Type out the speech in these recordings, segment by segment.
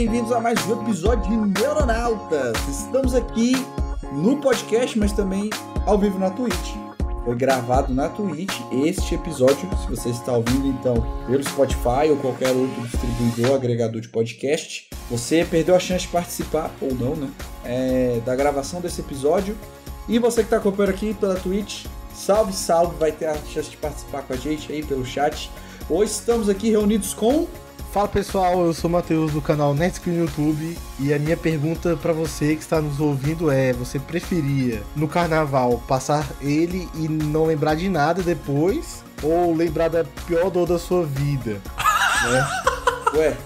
Bem-vindos a mais um episódio de Neuronautas. Estamos aqui no podcast, mas também ao vivo na Twitch. Foi gravado na Twitch este episódio, se você está ouvindo então pelo Spotify ou qualquer outro distribuidor, agregador de podcast. Você perdeu a chance de participar, ou não, né? É, da gravação desse episódio. E você que está acompanhando aqui pela Twitch, salve, salve, vai ter a chance de participar com a gente aí pelo chat. Hoje estamos aqui reunidos com Fala pessoal, eu sou o Matheus do canal Netscreen no YouTube e a minha pergunta pra você que está nos ouvindo é: você preferia no carnaval passar ele e não lembrar de nada depois ou lembrar da pior dor da sua vida? né? Ué,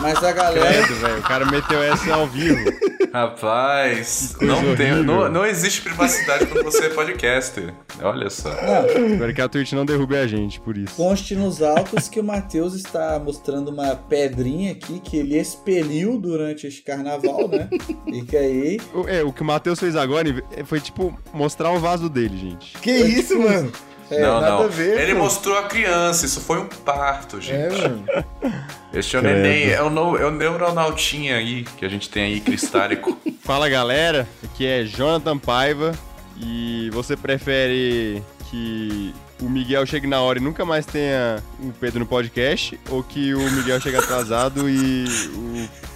mas a galera. Credo, velho. O cara meteu essa ao vivo. Rapaz, não, tem, não, não existe privacidade quando você é podcaster. Olha só. Não, Espero que a Twitch não derrube a gente por isso. conste nos autos que o Matheus está mostrando uma pedrinha aqui que ele expeliu durante este carnaval, né? E que aí. O- É, o que o Matheus fez agora foi tipo mostrar o vaso dele, gente. Que isso, mano? É, não, nada não. a ver, Ele pô. mostrou a criança, isso foi um parto, É, gente. mano. Este é o Credo. neném, é o, no, é o neuronautinha aí que a gente tem aí, cristálico. Fala galera, aqui é Jonathan Paiva e você prefere que o Miguel chegue na hora e nunca mais tenha o Pedro no podcast ou que o Miguel chegue atrasado e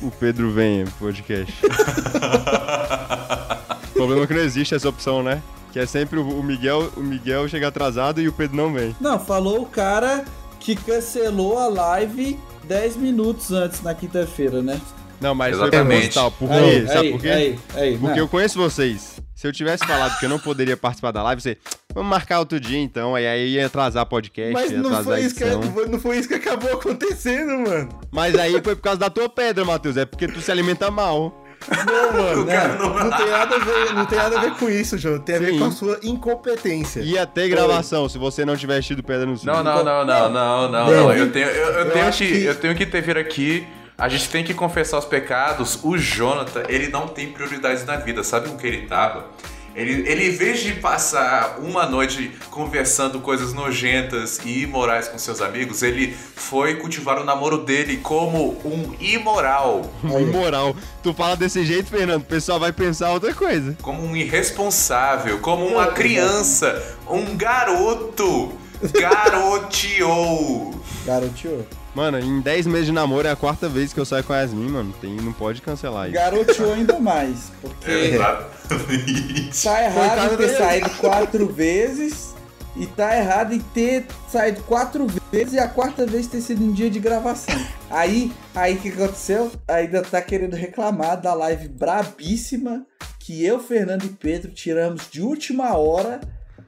o, o Pedro venha pro podcast? o problema é que não existe essa opção, né? Que é sempre o Miguel, o Miguel chega atrasado e o Pedro não vem. Não, falou o cara que cancelou a live 10 minutos antes na quinta-feira, né? Não, mas Exatamente. foi proposital. Por quê? Aí, Sabe aí, por quê? aí, aí. Porque não. eu conheço vocês. Se eu tivesse falado que eu não poderia participar da live, você. Vamos marcar outro dia então. Aí aí ia atrasar podcast, Mas ia não atrasar foi, isso que, não foi isso que acabou acontecendo, mano. Mas aí foi por causa da tua pedra, Matheus. É porque tu se alimenta mal. Não, mano. Cara Não, não- tem nada a ver, não tem nada a ver com isso, João. Tem a ver Sim. com a sua incompetência. Ia ter gravação se você não tivesse tido pedra no sul. Não, não, não, não, não, não, Não. Eu tenho, eu, eu Eu tenho que, que- eu tenho que ter vir aqui. A gente tem que confessar os pecados. O Jonathan, ele não tem prioridades na vida. Sabe com que ele tava? Ele, ele, em vez de passar uma noite conversando coisas nojentas e imorais com seus amigos, ele foi cultivar o namoro dele como um imoral, Imoral. Tu fala desse jeito, Fernando, o pessoal vai pensar outra coisa. como um irresponsável, como uma criança, um garoto. Garoteou. Garoteou. Mano, em 10 meses de namoro é a quarta vez que eu saio com a Yasmin, mano. Tem, não pode cancelar isso. Garoteou ainda mais. Porque Exatamente. tá errado Coitado em ter saído quatro vezes. E tá errado em ter saído quatro vezes e a quarta vez ter sido um dia de gravação. Aí, aí o que aconteceu? Ainda tá querendo reclamar da live brabíssima que eu, Fernando e Pedro tiramos de última hora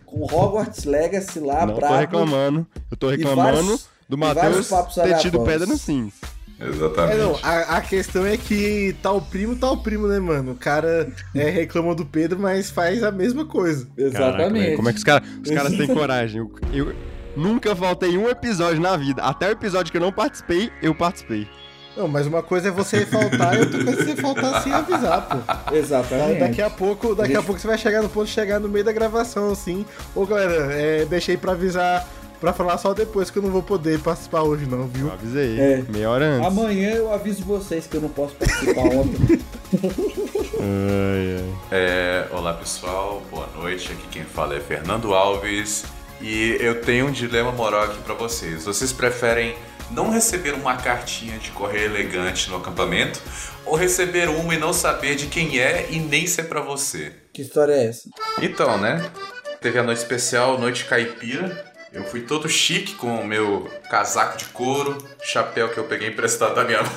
com Hogwarts Legacy lá, não tô brabo. reclamando. Eu tô E reclamando vários- do Matheus ter tido pedra no Sims. Exatamente. É, não, a, a questão é que tal primo, tal primo, né, mano? O cara é, reclama do Pedro, mas faz a mesma coisa. Caraca, Exatamente. velho, como é que os, cara, os caras têm coragem? Eu, eu nunca faltei um episódio na vida. Até o episódio que eu não participei, eu participei. Não, mas uma coisa é você faltar e outra coisa é você faltar sem avisar, pô. Exatamente. Daqui a pouco, daqui a pouco você vai chegar no ponto de chegar no meio da gravação, assim. Ô galera, é, deixei pra avisar, pra falar só depois que eu não vou poder participar hoje, não, Eu viu? avisei. É. Meia hora antes. Amanhã eu aviso vocês que eu não posso participar ontem. Ai, ai. É, olá pessoal, boa noite. Aqui quem fala é Fernando Alves e eu tenho um dilema moral aqui pra vocês. Vocês preferem não receber uma cartinha de correio elegante no acampamento ou receber uma e não saber de quem é e nem ser pra você? que história é essa? Então, né? Teve a noite especial, noite caipira. Eu fui todo chique com o meu casaco de couro, chapéu que eu peguei emprestado da minha mãe,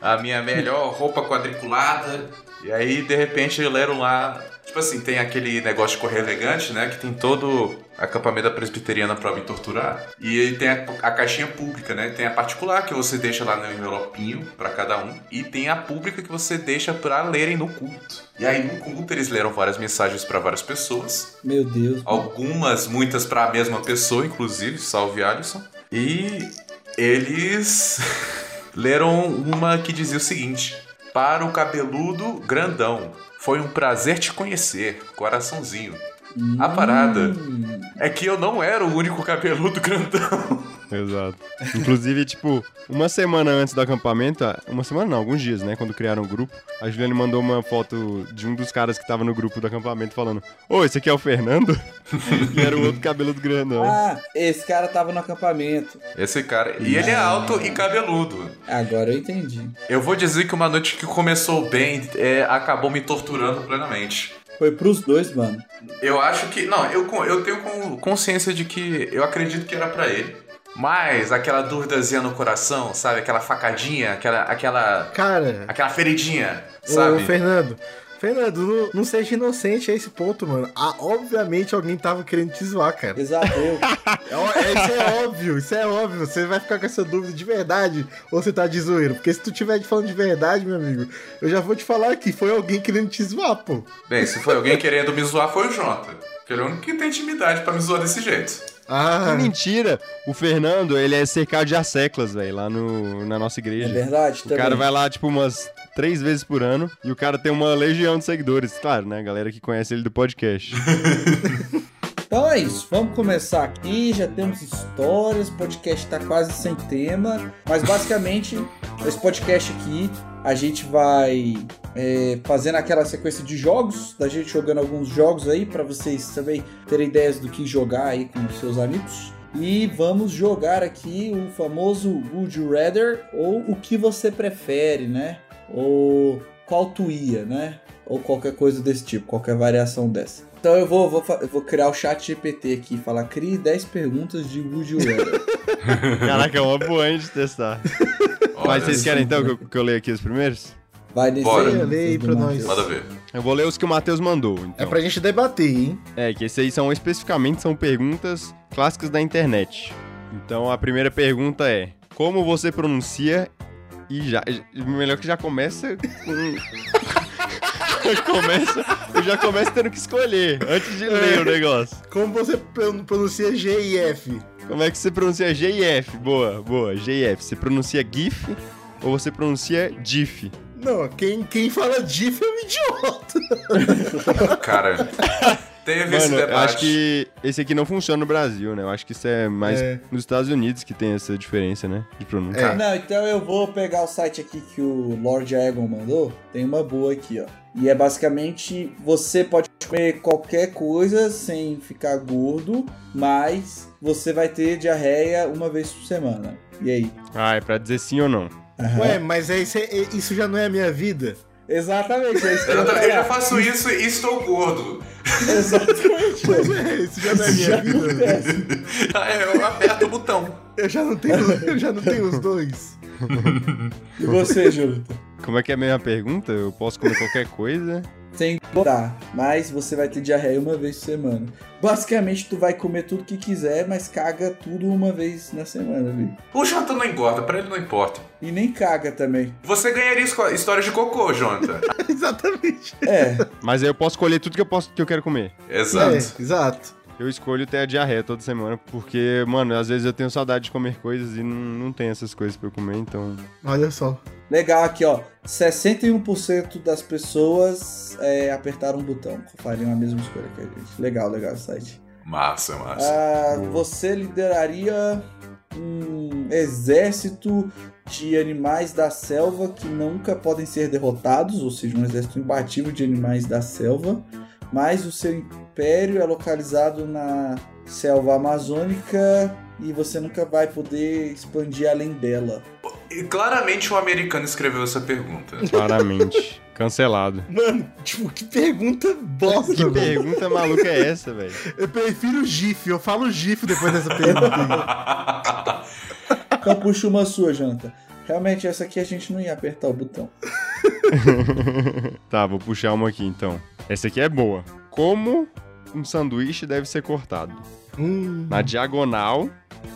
a minha melhor roupa quadriculada E aí, de repente, leram lá. Tipo assim, tem aquele negócio de correr elegante, né? Que tem todo acampamento da presbiteriana pra me torturar. E aí tem a, a caixinha pública, né? Tem a particular que você deixa lá no envelopinho pra cada um. E tem a pública que você deixa pra lerem no culto. E aí, no culto, eles leram várias mensagens pra várias pessoas. Meu Deus. Algumas, muitas pra mesma pessoa, inclusive, salve Alisson. E eles leram uma que dizia o seguinte: Para o cabeludo grandão, foi um prazer te conhecer, coraçãozinho. A parada Hum, é que eu não era o único cabeludo grandão. Exato. Inclusive, tipo, uma semana antes do acampamento, ah, uma semana não, alguns dias, né? Quando criaram o grupo, a Juliane mandou uma foto de um dos caras que tava no grupo do acampamento falando: Ô, esse aqui é o Fernando? e era o outro cabeludo grandão. Ah, esse cara tava no acampamento. Esse cara. E ele é alto e cabeludo. Agora eu entendi. Eu vou dizer que uma noite que começou bem é, acabou me torturando plenamente. Foi pros dois, mano. Eu acho que. Não, eu, eu tenho con- consciência de que. Eu acredito que era pra ele. Mas aquela duvidazinha no coração, sabe? Aquela facadinha, aquela. aquela. Cara, aquela feridinha, ô sabe? Fernando. Fernando, não, não seja inocente a esse ponto, mano. Ah, obviamente alguém tava querendo te zoar, cara. Exato, eu. É é- isso é óbvio, isso é óbvio. Você vai ficar com essa dúvida de verdade ou você tá de zoeiro? Porque se tu tiver falando de verdade, meu amigo, eu já vou te falar que foi alguém querendo te zoar, pô. Bem, se foi alguém querendo me zoar, foi o Jonathan. Porque ele é o único que tem intimidade pra me zoar desse jeito. Ah, Que mentira! O Fernando, ele é cercado de asseclas, velho, lá no, na nossa É igreja. verdade, O também. cara vai lá, tipo, umas três vezes por ano e o cara tem uma legião de seguidores. Claro, né? A galera que conhece ele do podcast. Então é isso, vamos começar aqui. Já temos histórias, o podcast tá quase sem tema. Mas basicamente, esse podcast aqui, a gente vai é, fazendo aquela sequência de jogos, da gente jogando alguns jogos aí, pra vocês também terem ideias do que jogar aí com os seus amigos. E vamos jogar aqui o famoso Would You Rather, ou o que você prefere, né? Ou qual tu ia, né? Ou qualquer coisa desse tipo, qualquer variação dessa. Então eu vou, vou, vou criar o chat GPT aqui e falar, crie 10 perguntas de Rather. Caraca, é uma boa hein, de testar. Mas vocês querem então que eu, que eu leia aqui os primeiros? Vai nesse Bora. aí, Lê aí pra nós. Manda ver. Eu vou ler os que o Matheus mandou. Então. é pra gente debater, hein? É, que esses aí são especificamente são perguntas clássicas da internet. Então a primeira pergunta é: Como você pronuncia e já. Melhor que já começa com. Começa, eu já começo tendo que escolher antes de ler o negócio. Como você pron- pronuncia G e F? Como é que você pronuncia GIF? Boa, boa, GIF. Você pronuncia GIF ou você pronuncia GIF? Não, quem, quem fala GIF é um idiota. Cara, teve esse Mano, eu debate. acho que esse aqui não funciona no Brasil, né? Eu acho que isso é mais É. nos Estados Unidos que tem essa diferença, né? De pronúncia. Não, então eu vou pegar o site aqui que o Lord Aegon mandou. Tem uma boa aqui, ó. E é basicamente você pode comer qualquer coisa sem ficar gordo, mas você vai ter diarreia uma vez por semana. E aí? Ah, é pra dizer sim ou não. Aham. Ué, mas é, isso, é- é- isso já não é a minha vida? Exatamente, é isso que eu, Eu, já faço isso e estou gordo. Exatamente. Pois é, isso já não é a minha Já vida. acontece. Aí eu aperto o botão. Eu já não tenho, eu já não tenho os dois. E você, Jonathan? Como é que é a mesma pergunta? Eu posso comer qualquer coisa? Sem botar, mas você vai ter diarreia uma vez por semana. Basicamente, tu vai comer tudo que quiser, mas caga tudo uma vez na semana, viu? O Jonathan não engorda, pra ele não importa. E nem caga também. Você ganharia histórias de cocô, Jonathan. Exatamente. É, Mas aí eu posso escolher tudo que eu, posso, que eu quero comer. Exato. É, exato. Eu escolho ter a diarreia toda semana, porque, mano, às vezes eu tenho saudade de comer coisas e não, não tem essas coisas pra eu comer, então. Olha só. Legal aqui, ó. 61% das pessoas é, apertaram um botão, fariam a mesma escolha que a gente. Legal, legal o site. Massa, massa. Ah, você lideraria um exército de animais da selva que nunca podem ser derrotados, ou seja, um exército imbatível de animais da selva, mas o seu império é localizado na selva amazônica e você nunca vai poder expandir além dela. Claramente um americano escreveu essa pergunta. Claramente. Cancelado. Mano, tipo, que pergunta bosta, Que velho. pergunta maluca é essa, velho? Eu prefiro GIF, eu falo GIF depois dessa pergunta. Então puxa uma sua, Janta. Realmente, essa aqui a gente não ia apertar o botão. tá, vou puxar uma aqui então. Essa aqui é boa. Como um sanduíche deve ser cortado? Hum, Na diagonal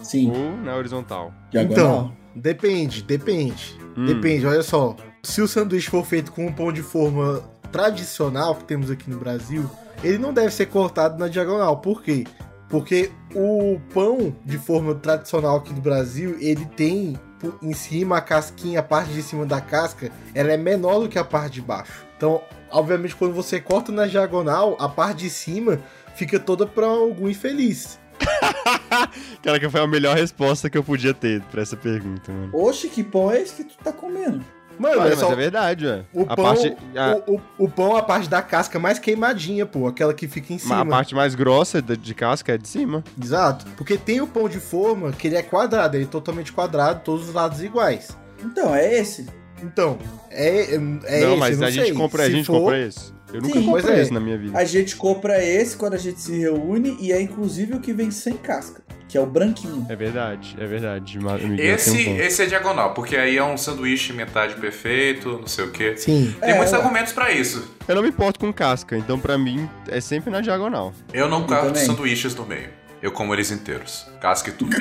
Sim. ou na horizontal? Diagonal. então, depende, depende. Hum. Depende, olha só. Se o sanduíche for feito com um pão de forma tradicional que temos aqui no Brasil, ele não deve ser cortado na diagonal. Por quê? Porque o pão de forma tradicional aqui do Brasil, ele tem em cima a casquinha, a parte de cima da casca, ela é menor do que a parte de baixo. Então, obviamente, quando você corta na diagonal, a parte de cima fica toda para algum infeliz. Cara, que foi a melhor resposta que eu podia ter pra essa pergunta, mano. Oxe, que pão é esse que tu tá comendo? Mano, Olha, é mas só é verdade, ué. o a pão, parte, a, o, o- o pão, a parte da casca mais queimadinha, pô, aquela que fica em cima. a parte mais grossa de, de casca é de cima. Exato. Porque tem o pão de forma que ele é quadrado, ele é totalmente quadrado, todos os lados iguais. Então, é esse. Então, é, é, é não, esse, mas não a gente sei. compra, a gente for- compra esse. Eu nunca Sim, comprei é. esse na minha vida. A gente compra esse quando a gente se reúne e é inclusive o que vem sem casca, que é o branquinho. É verdade, é verdade. Esse, um esse é diagonal, porque aí é um sanduíche metade perfeito, não sei o quê. Sim. Tem É, muitos ué. argumentos pra isso. Eu não me importo com casca, então pra mim é sempre na diagonal. Eu não corto também. sanduíches no meio. Eu como eles inteiros. Casca e tudo.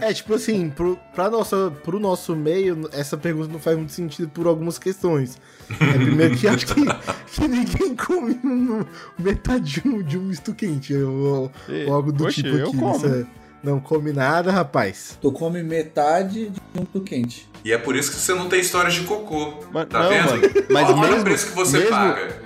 É, tipo assim, pro, pra nossa, pro nosso meio, essa pergunta não faz muito sentido por algumas questões. É, primeiro que acho que, que ninguém come um- metade de um, de um misto quente, ou, E- ou algo do Oxe, tipo eu aqui. como. nessa- Não come nada, rapaz. Tu come metade de um misto quente. E é por isso que você não tem histórias de cocô. Mas- tá não, vendo? mano, mas olha mesmo- o preço que você mesmo- paga.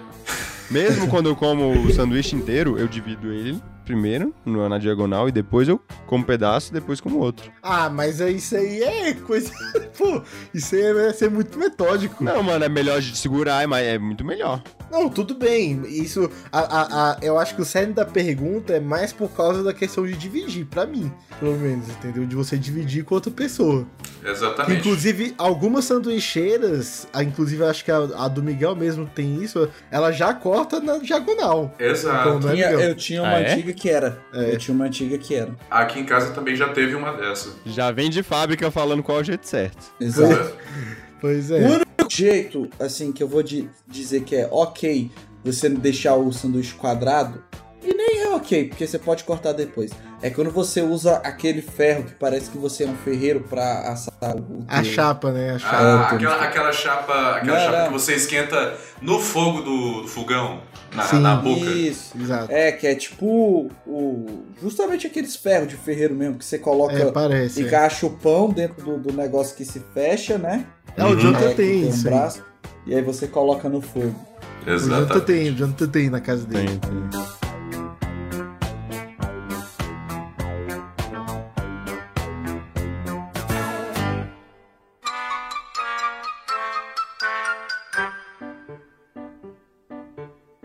Mesmo quando eu como o sanduíche inteiro, eu divido ele primeiro no- na diagonal e depois eu como um pedaço depois como outro. Ah, mas é- isso aí é coisa. Pô, isso aí é ser muito metódico. Não, mano, é melhor de segurar, é mais- é muito melhor. Não, tudo bem. Isso. A, a, a- eu acho que o cerne da pergunta é mais por causa da questão de dividir, pra mim, pelo menos, entendeu? De você dividir com outra pessoa. Exatamente. Inclusive, algumas sanduicheiras, a- inclusive eu acho que a, a do Miguel mesmo tem isso, ela já corta na diagonal. Exato. Então, Tinha- Miguel? eu tinha uma Ah, é? antiga que era. É. Eu tinha uma antiga que era. Aqui em casa também já teve uma dessa. Já vem de fábrica falando qual é o jeito certo. Exato. Pois é. Jeito, assim, que eu vou di- dizer que é ok você deixar o sanduíche quadrado, e nem é ok, porque você pode cortar depois. É quando você usa aquele ferro que parece que você é um ferreiro pra assar o. A teu- chapa, né? A chapa. Ah, aquela, aquela chapa, aquela Não, chapa não. que você esquenta no fogo do, do fogão, na, Sim. na boca. Isso. Exato. É, que é tipo o. Justamente aqueles ferros de ferreiro mesmo, que você coloca. É, parece. é. encaixa o pão dentro do, do negócio que se fecha, né? É, o Uhum. Jonathan É, que tem um braço. E aí você coloca no fogo. O Jonathan Exatamente. tem, o Jonathan tem na casa dele. Tem, tem.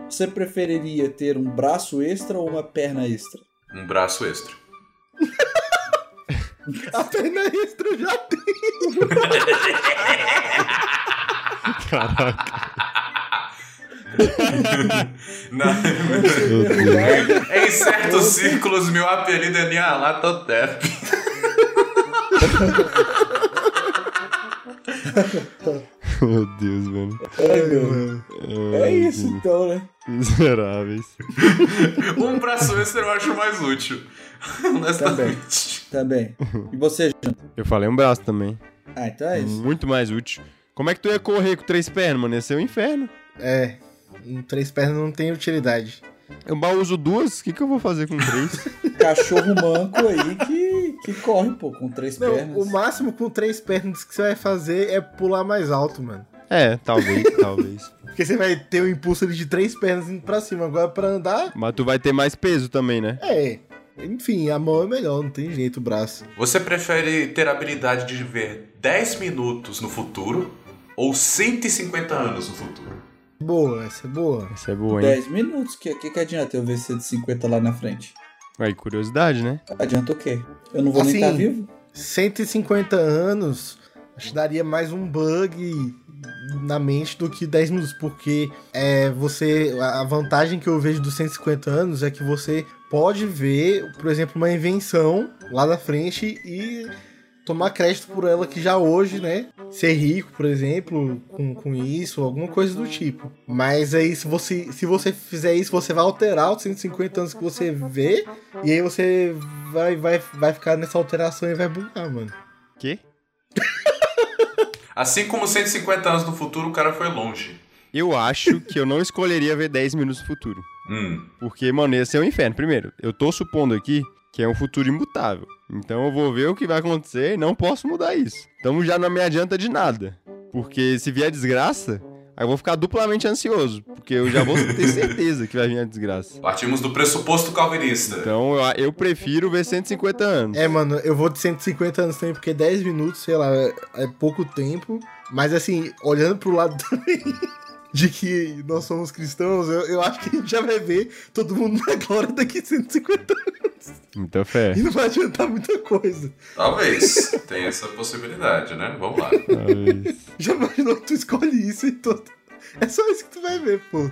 Você preferiria ter um braço extra ou uma perna extra? Um braço extra. A perna extra eu já tem. Não. em certos círculos, meu apelido é Nialatotep. Meu Deus, mano. Ai, meu. Mano. É isso então, né? Miseráveis. Um braço extra eu acho mais útil. Honestamente. Também. E você, Janta? Eu falei um braço também. Ah, então é isso. Muito mais útil. Como é que tu ia correr com três pernas, mano? Ia ser um inferno. É. Um três pernas não tem utilidade. Eu mal uso duas, o que, que eu vou fazer com três? Cachorro manco aí que, que corre, pô, com três Não, pernas. o máximo com três pernas que você vai fazer é pular mais alto, mano. é, talvez, talvez. Porque você vai ter o impulso ali de três pernas indo pra cima. Agora pra andar, Mas tu vai ter mais peso também, né? é. Enfim, a mão é melhor, não tem jeito, o braço. Você prefere ter a habilidade de ver 10 minutos no futuro ou 150 anos no futuro? Boa, essa é boa. Essa é boa, hein? 10 minutos, que, que que adianta eu ver você de 50 lá na frente? Aí, curiosidade, né? Adianta o quê? Eu não vou nem Assim, estar vivo? 150 anos, acho que daria mais um bug na mente do que 10 minutos, porque é você a vantagem que eu vejo dos 150 anos é que você pode ver, por exemplo, uma invenção lá na frente e tomar crédito por ela que já hoje, né, ser rico, por exemplo, com, com isso, alguma coisa do tipo. Mas aí, se você, se você fizer isso, você vai alterar os 150 anos que você vê, e aí você vai, vai, vai ficar nessa alteração e vai bugar, mano. Quê? Assim como 150 anos no futuro, o cara foi longe. Eu acho que eu não escolheria ver 10 minutos no futuro. Hum. Porque, mano, ia ser um inferno. Primeiro, eu tô supondo aqui que é um futuro imutável. Então eu vou ver o que vai acontecer e não posso mudar isso. Então já não me adianta de nada. Porque se vier desgraça, aí eu vou ficar duplamente ansioso. Porque eu já vou ter certeza que vai vir a desgraça. Partimos do pressuposto calvinista. Então eu, eu prefiro ver 150 anos. É, mano, eu vou de 150 anos também, porque 10 minutos, sei lá, é, é pouco tempo. Mas assim, olhando pro lado também de que nós somos cristãos, eu, eu acho que a gente já vai ver todo mundo na glória daqui a 150 anos. Muita fé. E não vai adiantar muita coisa. Talvez. Tem essa possibilidade, né? Vamos lá. Talvez. Já imaginou que tu escolhe isso e todo. É só isso que tu vai ver, pô.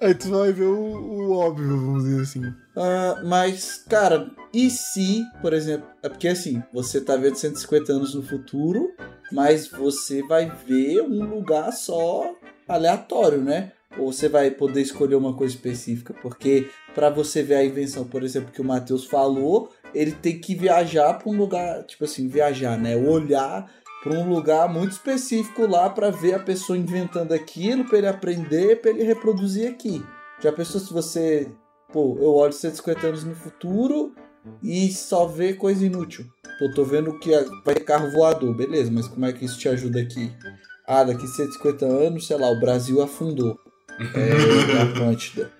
Aí tu vai ver o, o óbvio, vamos dizer assim. Ah, mas, cara, e se, por exemplo, é porque assim, você tá vendo 150 anos no futuro, mas você vai ver um lugar só aleatório, né? Ou você vai poder escolher uma coisa específica, porque para você ver a invenção, por exemplo, que o Matheus falou, ele tem que viajar para um lugar, tipo assim, viajar, né? Olhar para um lugar muito específico lá para ver a pessoa inventando aquilo, para ele aprender, para ele reproduzir aqui. Já pensou se você, pô, eu olho 150 anos no futuro e só vê coisa inútil. Pô, tô vendo que vai ter carro voador, beleza, mas como é que isso te ajuda aqui? Ah, daqui 150 anos, sei lá, o Brasil afundou. É, a Atlântida.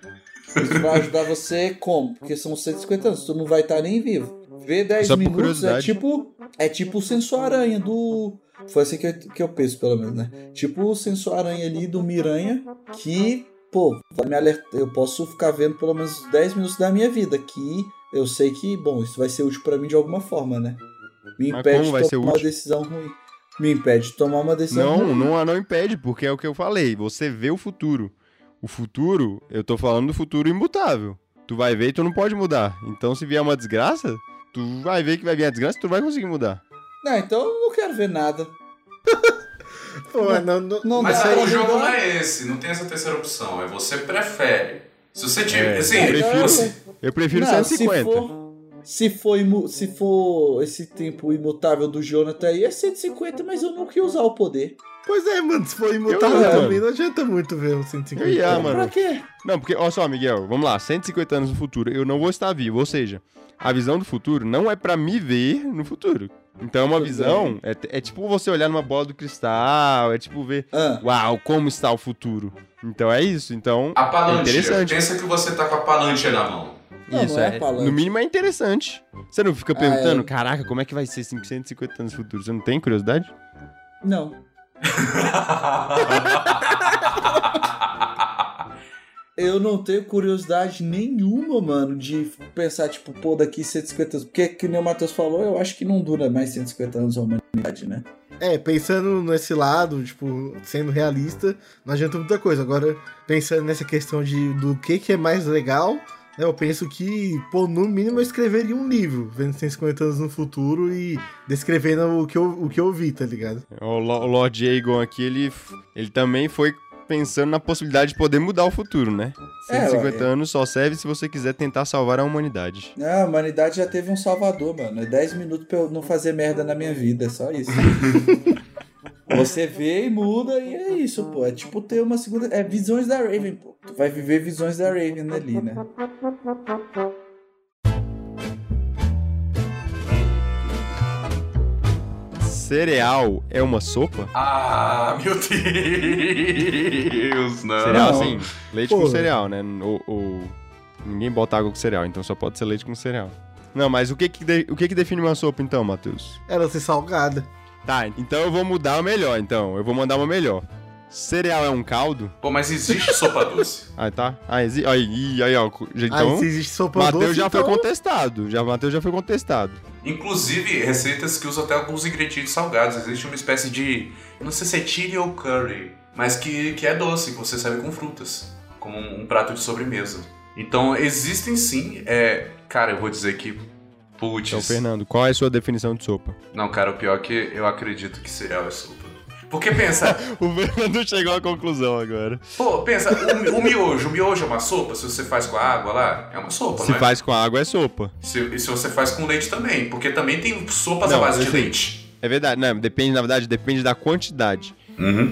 Isso vai ajudar você como? Porque são 150 anos, tu não vai estar nem vivo. Ver 10 Só minutos é tipo. É tipo o sensor-aranha do. Foi assim que eu, que eu penso, pelo menos, né? Tipo o sensor-aranha ali do Miranha, que, pô, vai me alertar. Eu posso ficar vendo pelo menos 10 minutos da minha vida, que eu sei que, bom, isso vai ser útil pra mim de alguma forma, né? Me impede de tomar uma decisão ruim. Me impede de tomar uma decisão Não, ruim. não, não impede, porque é o que eu falei. Você vê o futuro. O futuro, eu tô falando do futuro imutável. Tu vai ver e tu não pode mudar. Então, se vier uma desgraça, tu vai ver que vai vir a desgraça e tu vai conseguir mudar. Não, então eu não quero ver nada. Pô, mas não, não, Não Mas aí o jogo não é esse, não tem essa terceira opção. É você prefere. Se você tiver. É, assim, eu prefiro- você- Eu prefiro Não, 150. Se for, se, for imu- se for esse tempo imutável do Jonathan aí, é 150, mas eu não queria usar o poder. Pois é, mano, se for imutável ia, também, mano. não adianta muito ver o 150. Eu ia, anos. mano. Pra quê? Não, porque, olha só, Miguel, vamos lá, 150 anos no futuro, eu não vou estar vivo, ou seja, a visão do futuro não é pra me ver no futuro. Então é uma visão, é, é tipo você olhar numa bola do cristal, é tipo ver, Ah, uau, como está o futuro. Então é isso, então A é palantia. interessante. Pensa que você tá com a palantia na mão. Não, isso não é é, palanque. no mínimo é interessante. Você não fica Ah, perguntando, é. caraca, como é que vai ser 550 anos no futuro? Você não tem curiosidade? não. Eu não tenho curiosidade nenhuma, mano, de pensar, tipo, pô, daqui 150 anos. Porque, que nem o Matheus falou, eu acho que não dura mais 150 anos a humanidade, né? É, pensando nesse lado, tipo, sendo realista, não adianta muita coisa. Agora, pensando nessa questão de do que, que é mais legal, eu penso que, pô, no mínimo eu escreveria um livro, vendo 150 anos no futuro e descrevendo o que eu, o que eu vi, tá ligado? O, Lo- o Lord Aegon aqui, ele, ele também foi pensando na possibilidade de poder mudar o futuro, né? É, 150 ué. anos só serve se você quiser tentar salvar a humanidade. Ah, a humanidade já teve um salvador, mano. É 10 minutos pra eu não fazer merda na minha vida, é só isso. Você vê e muda e é isso, pô. É tipo ter uma segunda. É visões da Raven, pô. Tu vai viver visões da Raven ali, né? Cereal é uma sopa? Ah, meu Deus, não. Cereal, assim, leite Pô. com cereal, né? Ou, ou- Ninguém bota água com cereal, então só pode ser leite com cereal. Não, mas o que que, de- o que, que define uma sopa então, Matheus? Ela ser salgada. Tá, então eu vou mudar uma melhor, então. Eu vou mandar uma melhor. Cereal é um caldo? Pô, mas existe sopa doce. Ah, tá. Ah, exi... aí, aí, ó. Então, Aí se existe sopa Matheus doce, já então... foi contestado. Já, Matheus já foi contestado. Inclusive, receitas que usam até alguns ingredientes salgados. Existe uma espécie de. Não sei se é chili ou curry, mas que, que é doce, que você serve com frutas. Como um, um prato de sobremesa. Então, existem sim. É, cara, eu vou dizer que. Putz. Então, Fernando, qual é a sua definição de sopa? Não, cara, o pior é que eu acredito que cereal é sopa. Porque pensa, O Fernando chegou à conclusão agora. pô, pensa, o, o miojo, o miojo é uma sopa? Se você faz com a água lá, é uma sopa, Se não é? faz com água, é sopa. Se, e se você faz com leite também, porque também tem sopas Não, à base de assim, leite. É verdade, não, depende, na verdade, depende da quantidade.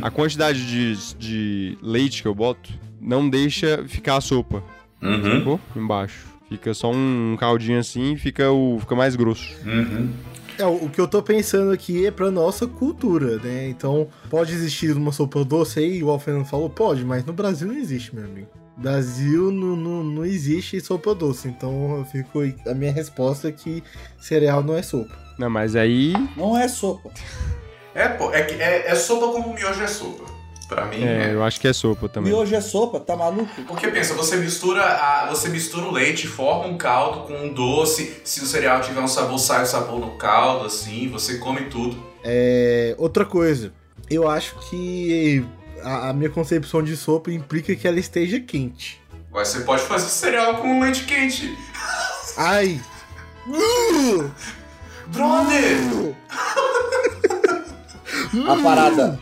A quantidade de, de leite que eu boto não deixa ficar a sopa. Uhum. Ficou? Embaixo. Fica só um caldinho assim e fica, o, fica mais grosso. Uhum. É, o que eu tô pensando aqui é pra nossa cultura, né? Então, pode existir uma sopa doce aí, igual o Fernando falou? Pode, mas no Brasil não existe, meu amigo. Brasil não, não, não existe sopa doce, então eu fico. A minha resposta é que cereal não é sopa. Não, mas aí. Não é sopa. É, pô, é, que- é, é sopa como miojo é sopa. Pra mim, É, é. eu acho que é sopa também. Miojo é sopa, tá maluco? Porque pensa, você mistura, a, você mistura o leite, forma um caldo com um doce. Se o cereal tiver um sabor, sai o sabor no caldo, assim, você come tudo. É, outra coisa, eu acho que a, a minha concepção de sopa implica que ela esteja quente. Mas você pode fazer cereal com leite quente. Ai! Uh! Brother! A parada.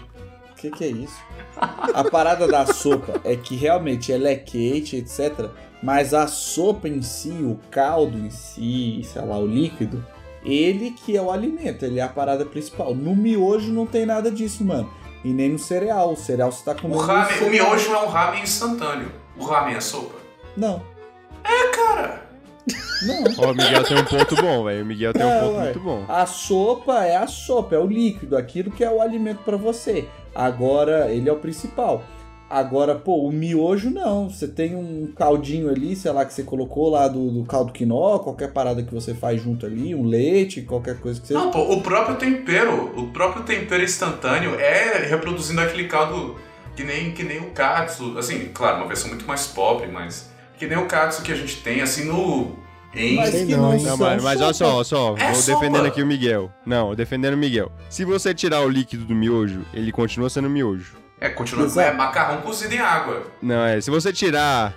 O que, que é isso? A parada da sopa é que realmente ela é quente, etc. Mas a sopa em si, o caldo em si, sei lá, o líquido, ele que é o alimento, ele é a parada principal. No miojo não tem nada disso, mano. E nem no cereal. O cereal você tá O, comendo. ramen, o miojo é um ramen instantâneo. O ramen é sopa? Não, Cara, não. Ó, o Miguel tem um ponto bom, velho. O Miguel tem um É, ponto ué. muito bom. A sopa é a sopa, é o líquido, aquilo que é o alimento pra você. Agora, ele é o principal. Agora, pô, o miojo não. Você tem um caldinho ali, sei lá, que você colocou lá do, do caldo quinó, qualquer parada que você faz junto ali, um leite, qualquer coisa que você. não, pô, o próprio tempero, o próprio tempero instantâneo é reproduzindo aquele caldo que nem, que nem o katsu. Assim, claro, uma versão muito mais pobre, mas que nem o katsu que a gente tem, assim, no... Em... Mas que não, não, mas, olha só, olha só, É vou sopa. defendendo aqui o Miguel. Não, defendendo o Miguel. Se você tirar o líquido do miojo, ele continua sendo miojo. É, continua... Exato. É macarrão cozido em água. Não, é, se você tirar...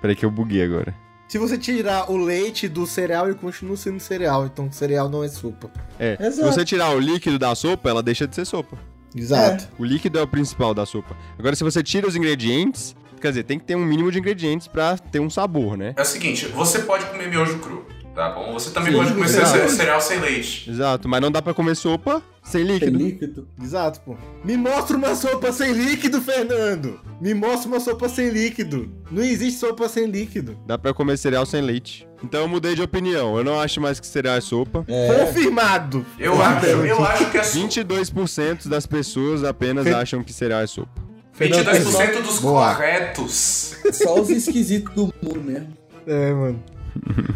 Peraí que eu buguei agora. Se você tirar o leite do cereal, ele continua sendo cereal, então cereal não é sopa. É, se Exato. você tirar o líquido da sopa, ela deixa de ser sopa. Exato. O líquido é o principal da sopa. Agora, se você tira os ingredientes, quer dizer, tem que ter um mínimo de ingredientes pra ter um sabor, né? É o seguinte, você pode comer miojo cru, tá bom? Você também Sim, pode comer exato. cereal sem leite. Exato, mas não dá pra comer sopa sem líquido. líquido. Exato, pô. Me mostra uma sopa sem líquido, Fernando! Me mostra uma sopa sem líquido. Não existe sopa sem líquido. Dá pra comer cereal sem leite. Então eu mudei de opinião. Eu não acho mais que cereal é sopa. É. Confirmado! Eu acho, eu acho que é sopa. 22% das pessoas apenas Fe- acham que cereal é sopa. 22% dos Boa. corretos. Só os esquisitos do mundo mesmo. É, mano.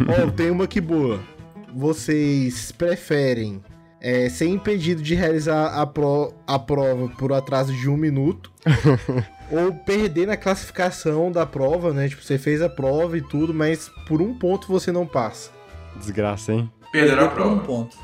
Ó, tem uma que boa. Vocês preferem é, ser impedido de realizar a, pro- a prova por atraso de um minuto ou perder na classificação da prova, né? Tipo, você fez a prova e tudo, mas por um ponto você não passa. Desgraça, hein? Perderam a por um prova. ponto.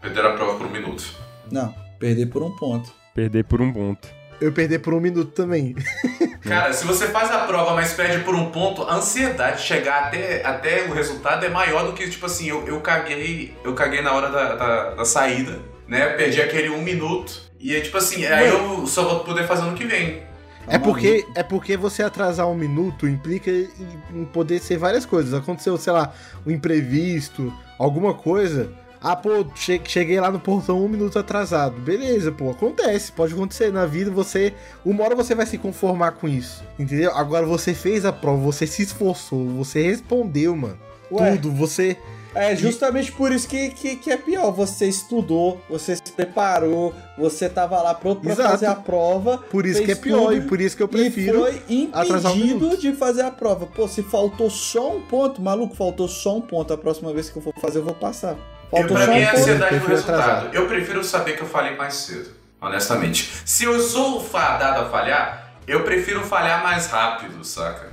Perderam a prova por um minuto. Não, perder por um ponto. Perder por um ponto. Eu perder por um minuto também. Cara, se você faz a prova, mas perde por um ponto, a ansiedade de chegar até, até o resultado é maior do que, tipo assim, eu, eu caguei. Eu caguei na hora da, da, da saída, né? Perdi aquele um minuto. E é tipo assim, aí eu só vou poder fazer ano que vem. É porque, é porque você atrasar um minuto implica em, poder ser várias coisas. Aconteceu, sei lá, um imprevisto, alguma coisa. Ah, pô, che- cheguei lá no portão um minuto atrasado. Beleza, pô, acontece. Pode acontecer na vida. Você, uma hora você vai se conformar com isso, entendeu? Agora você fez a prova, você se esforçou, você respondeu, mano. Ué. Tudo, você. É justamente por isso que, que, que é pior. Você estudou, você se preparou, você tava lá pronto pra Exato. fazer a prova. Por isso que é pior tudo e por isso que eu E prefiro. foi atrasar um impedido minuto. de fazer a prova. Pô, se faltou só um ponto, maluco, faltou só um ponto. A próxima vez que eu for fazer, eu vou passar. E Faltou pra só mim é ansiedade do resultado. atrasar. Eu prefiro saber que eu falei mais cedo, honestamente. Se eu sou fadado a falhar, eu prefiro falhar mais rápido, saca?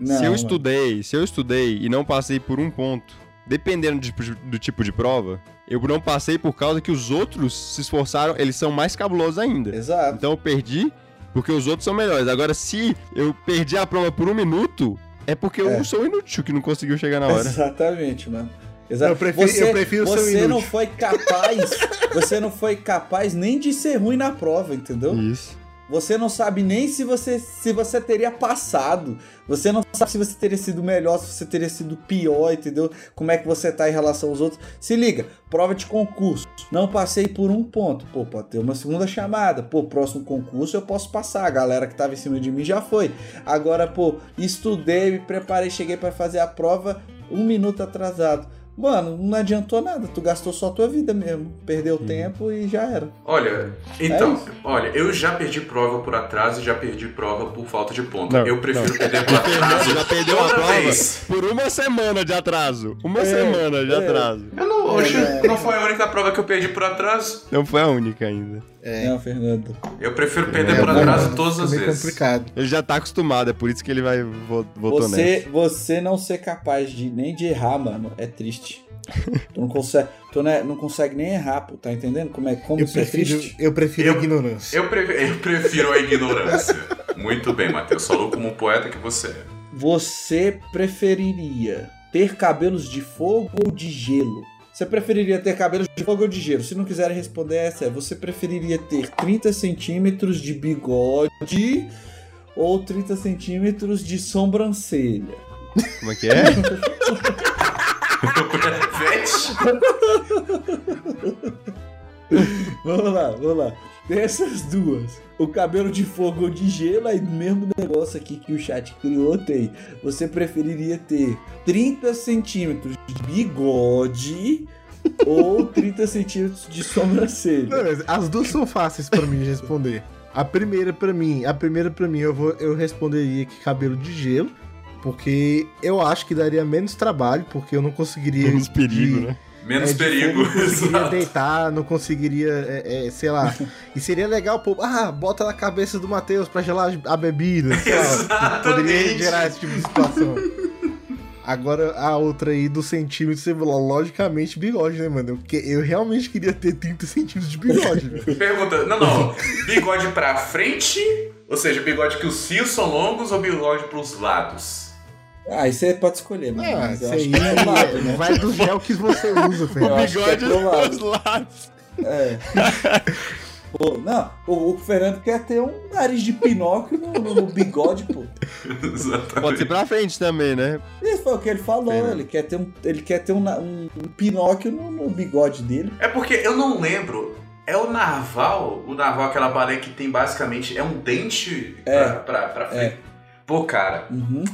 Não, se eu mano. estudei, se eu estudei e não passei por um ponto, dependendo do, tipo de- do tipo de prova, eu não passei por causa que os outros se esforçaram, eles são mais cabulosos ainda. Exato. Então eu perdi porque os outros são melhores. Agora, se eu perdi a prova por um minuto, é porque É. eu sou inútil que não conseguiu chegar na hora. Exatamente, mano. Exato. Eu prefiro- você, eu prefiro ser você não foi capaz, você não foi capaz nem de ser ruim na prova, entendeu? Isso. Você não sabe nem se você se você teria passado. Você não sabe se você teria sido melhor, se você teria sido pior, entendeu? Como é que você tá em relação aos outros. Se liga, prova de concurso. Não passei por um ponto. Pô, pode ter uma segunda chamada. Pô, próximo concurso eu posso passar. A galera que tava em cima de mim já foi. Agora, pô, estudei, me preparei, cheguei pra fazer a prova um minuto atrasado. Mano, não adiantou nada. Tu gastou só a tua vida mesmo. Perdeu tempo e já era. Olha, então, É olha, eu já perdi prova por atraso e já perdi prova por falta de ponto. Não, eu prefiro não. perder por atraso. Já perdeu a toda prova vez. por uma semana de atraso. Uma É, semana de é. atraso. Eu não, hoje É, não foi a única prova que eu perdi por atraso. Não foi a única ainda. É, Não, Fernando. Eu prefiro perder é, por é, atraso é, todas as meio vezes. complicado. Ele já tá acostumado, é por isso que ele vai vo- votou Você, nessa. você não ser capaz de nem de errar, mano, é triste. tu não consegue, tu não, é- não consegue nem errar, pô, tá entendendo como é como Eu isso é prefiro, triste? eu prefiro Eu- a ignorância. Eu, pre- eu prefiro a ignorância. Muito bem, Matheus. Falou como um poeta que você é. Você preferiria ter cabelos de fogo ou de gelo? Você preferiria ter cabelos de fogo ou de gelo? Se não quiserem responder essa, é você preferiria ter 30 centímetros de bigode ou 30 centímetros de sobrancelha? Como é que é? Vamos lá, vamos lá. Dessas duas, o cabelo de fogo ou de gelo, aí mesmo negócio aqui que o chat criou tem. Você preferiria ter 30 centímetros de bigode ou 30 centímetros de sobrancelha? Não, as duas são fáceis pra mim de responder. A primeira pra mim, a primeira para mim eu vou eu responderia que cabelo de gelo, porque eu acho que daria menos trabalho, porque eu não conseguiria Menos perigo, de- né? Menos é, perigo. fogo, Não conseguiria exato. deitar, não conseguiria, é, é, sei lá. E seria legal, pô, ah, bota na cabeça do Matheus pra gelar a bebida. sei lá. Poderia Exatamente. gerar esse tipo de situação. Agora, a outra aí do centímetro, você falou, logicamente, bigode, né, mano? Eu, que- eu realmente queria ter 30 centímetros de bigode, velho. Pergunta, não, não. Bigode pra frente? Ou seja, bigode que os fios são longos ou bigode pros lados? Ah, isso aí pode escolher, mano. Ah, mas isso eu acho aí que é pro lado, né? vai do gel que você usa, Fernando. que é Bigode lado. dos lados. É. Pô, não, o, o Fernando quer ter um nariz de Pinóquio no, no- bigode, pô. Exatamente. Pode ser pra frente também, né? Isso foi o que ele falou. Fernando. Ele quer ter um, ele quer ter um, um- um Pinóquio no, no bigode dele. É porque eu não lembro. É o narval? O narval, aquela baleia que tem basicamente. É um dente É. pra, pra, pra frente. Pô, cara. Uhum.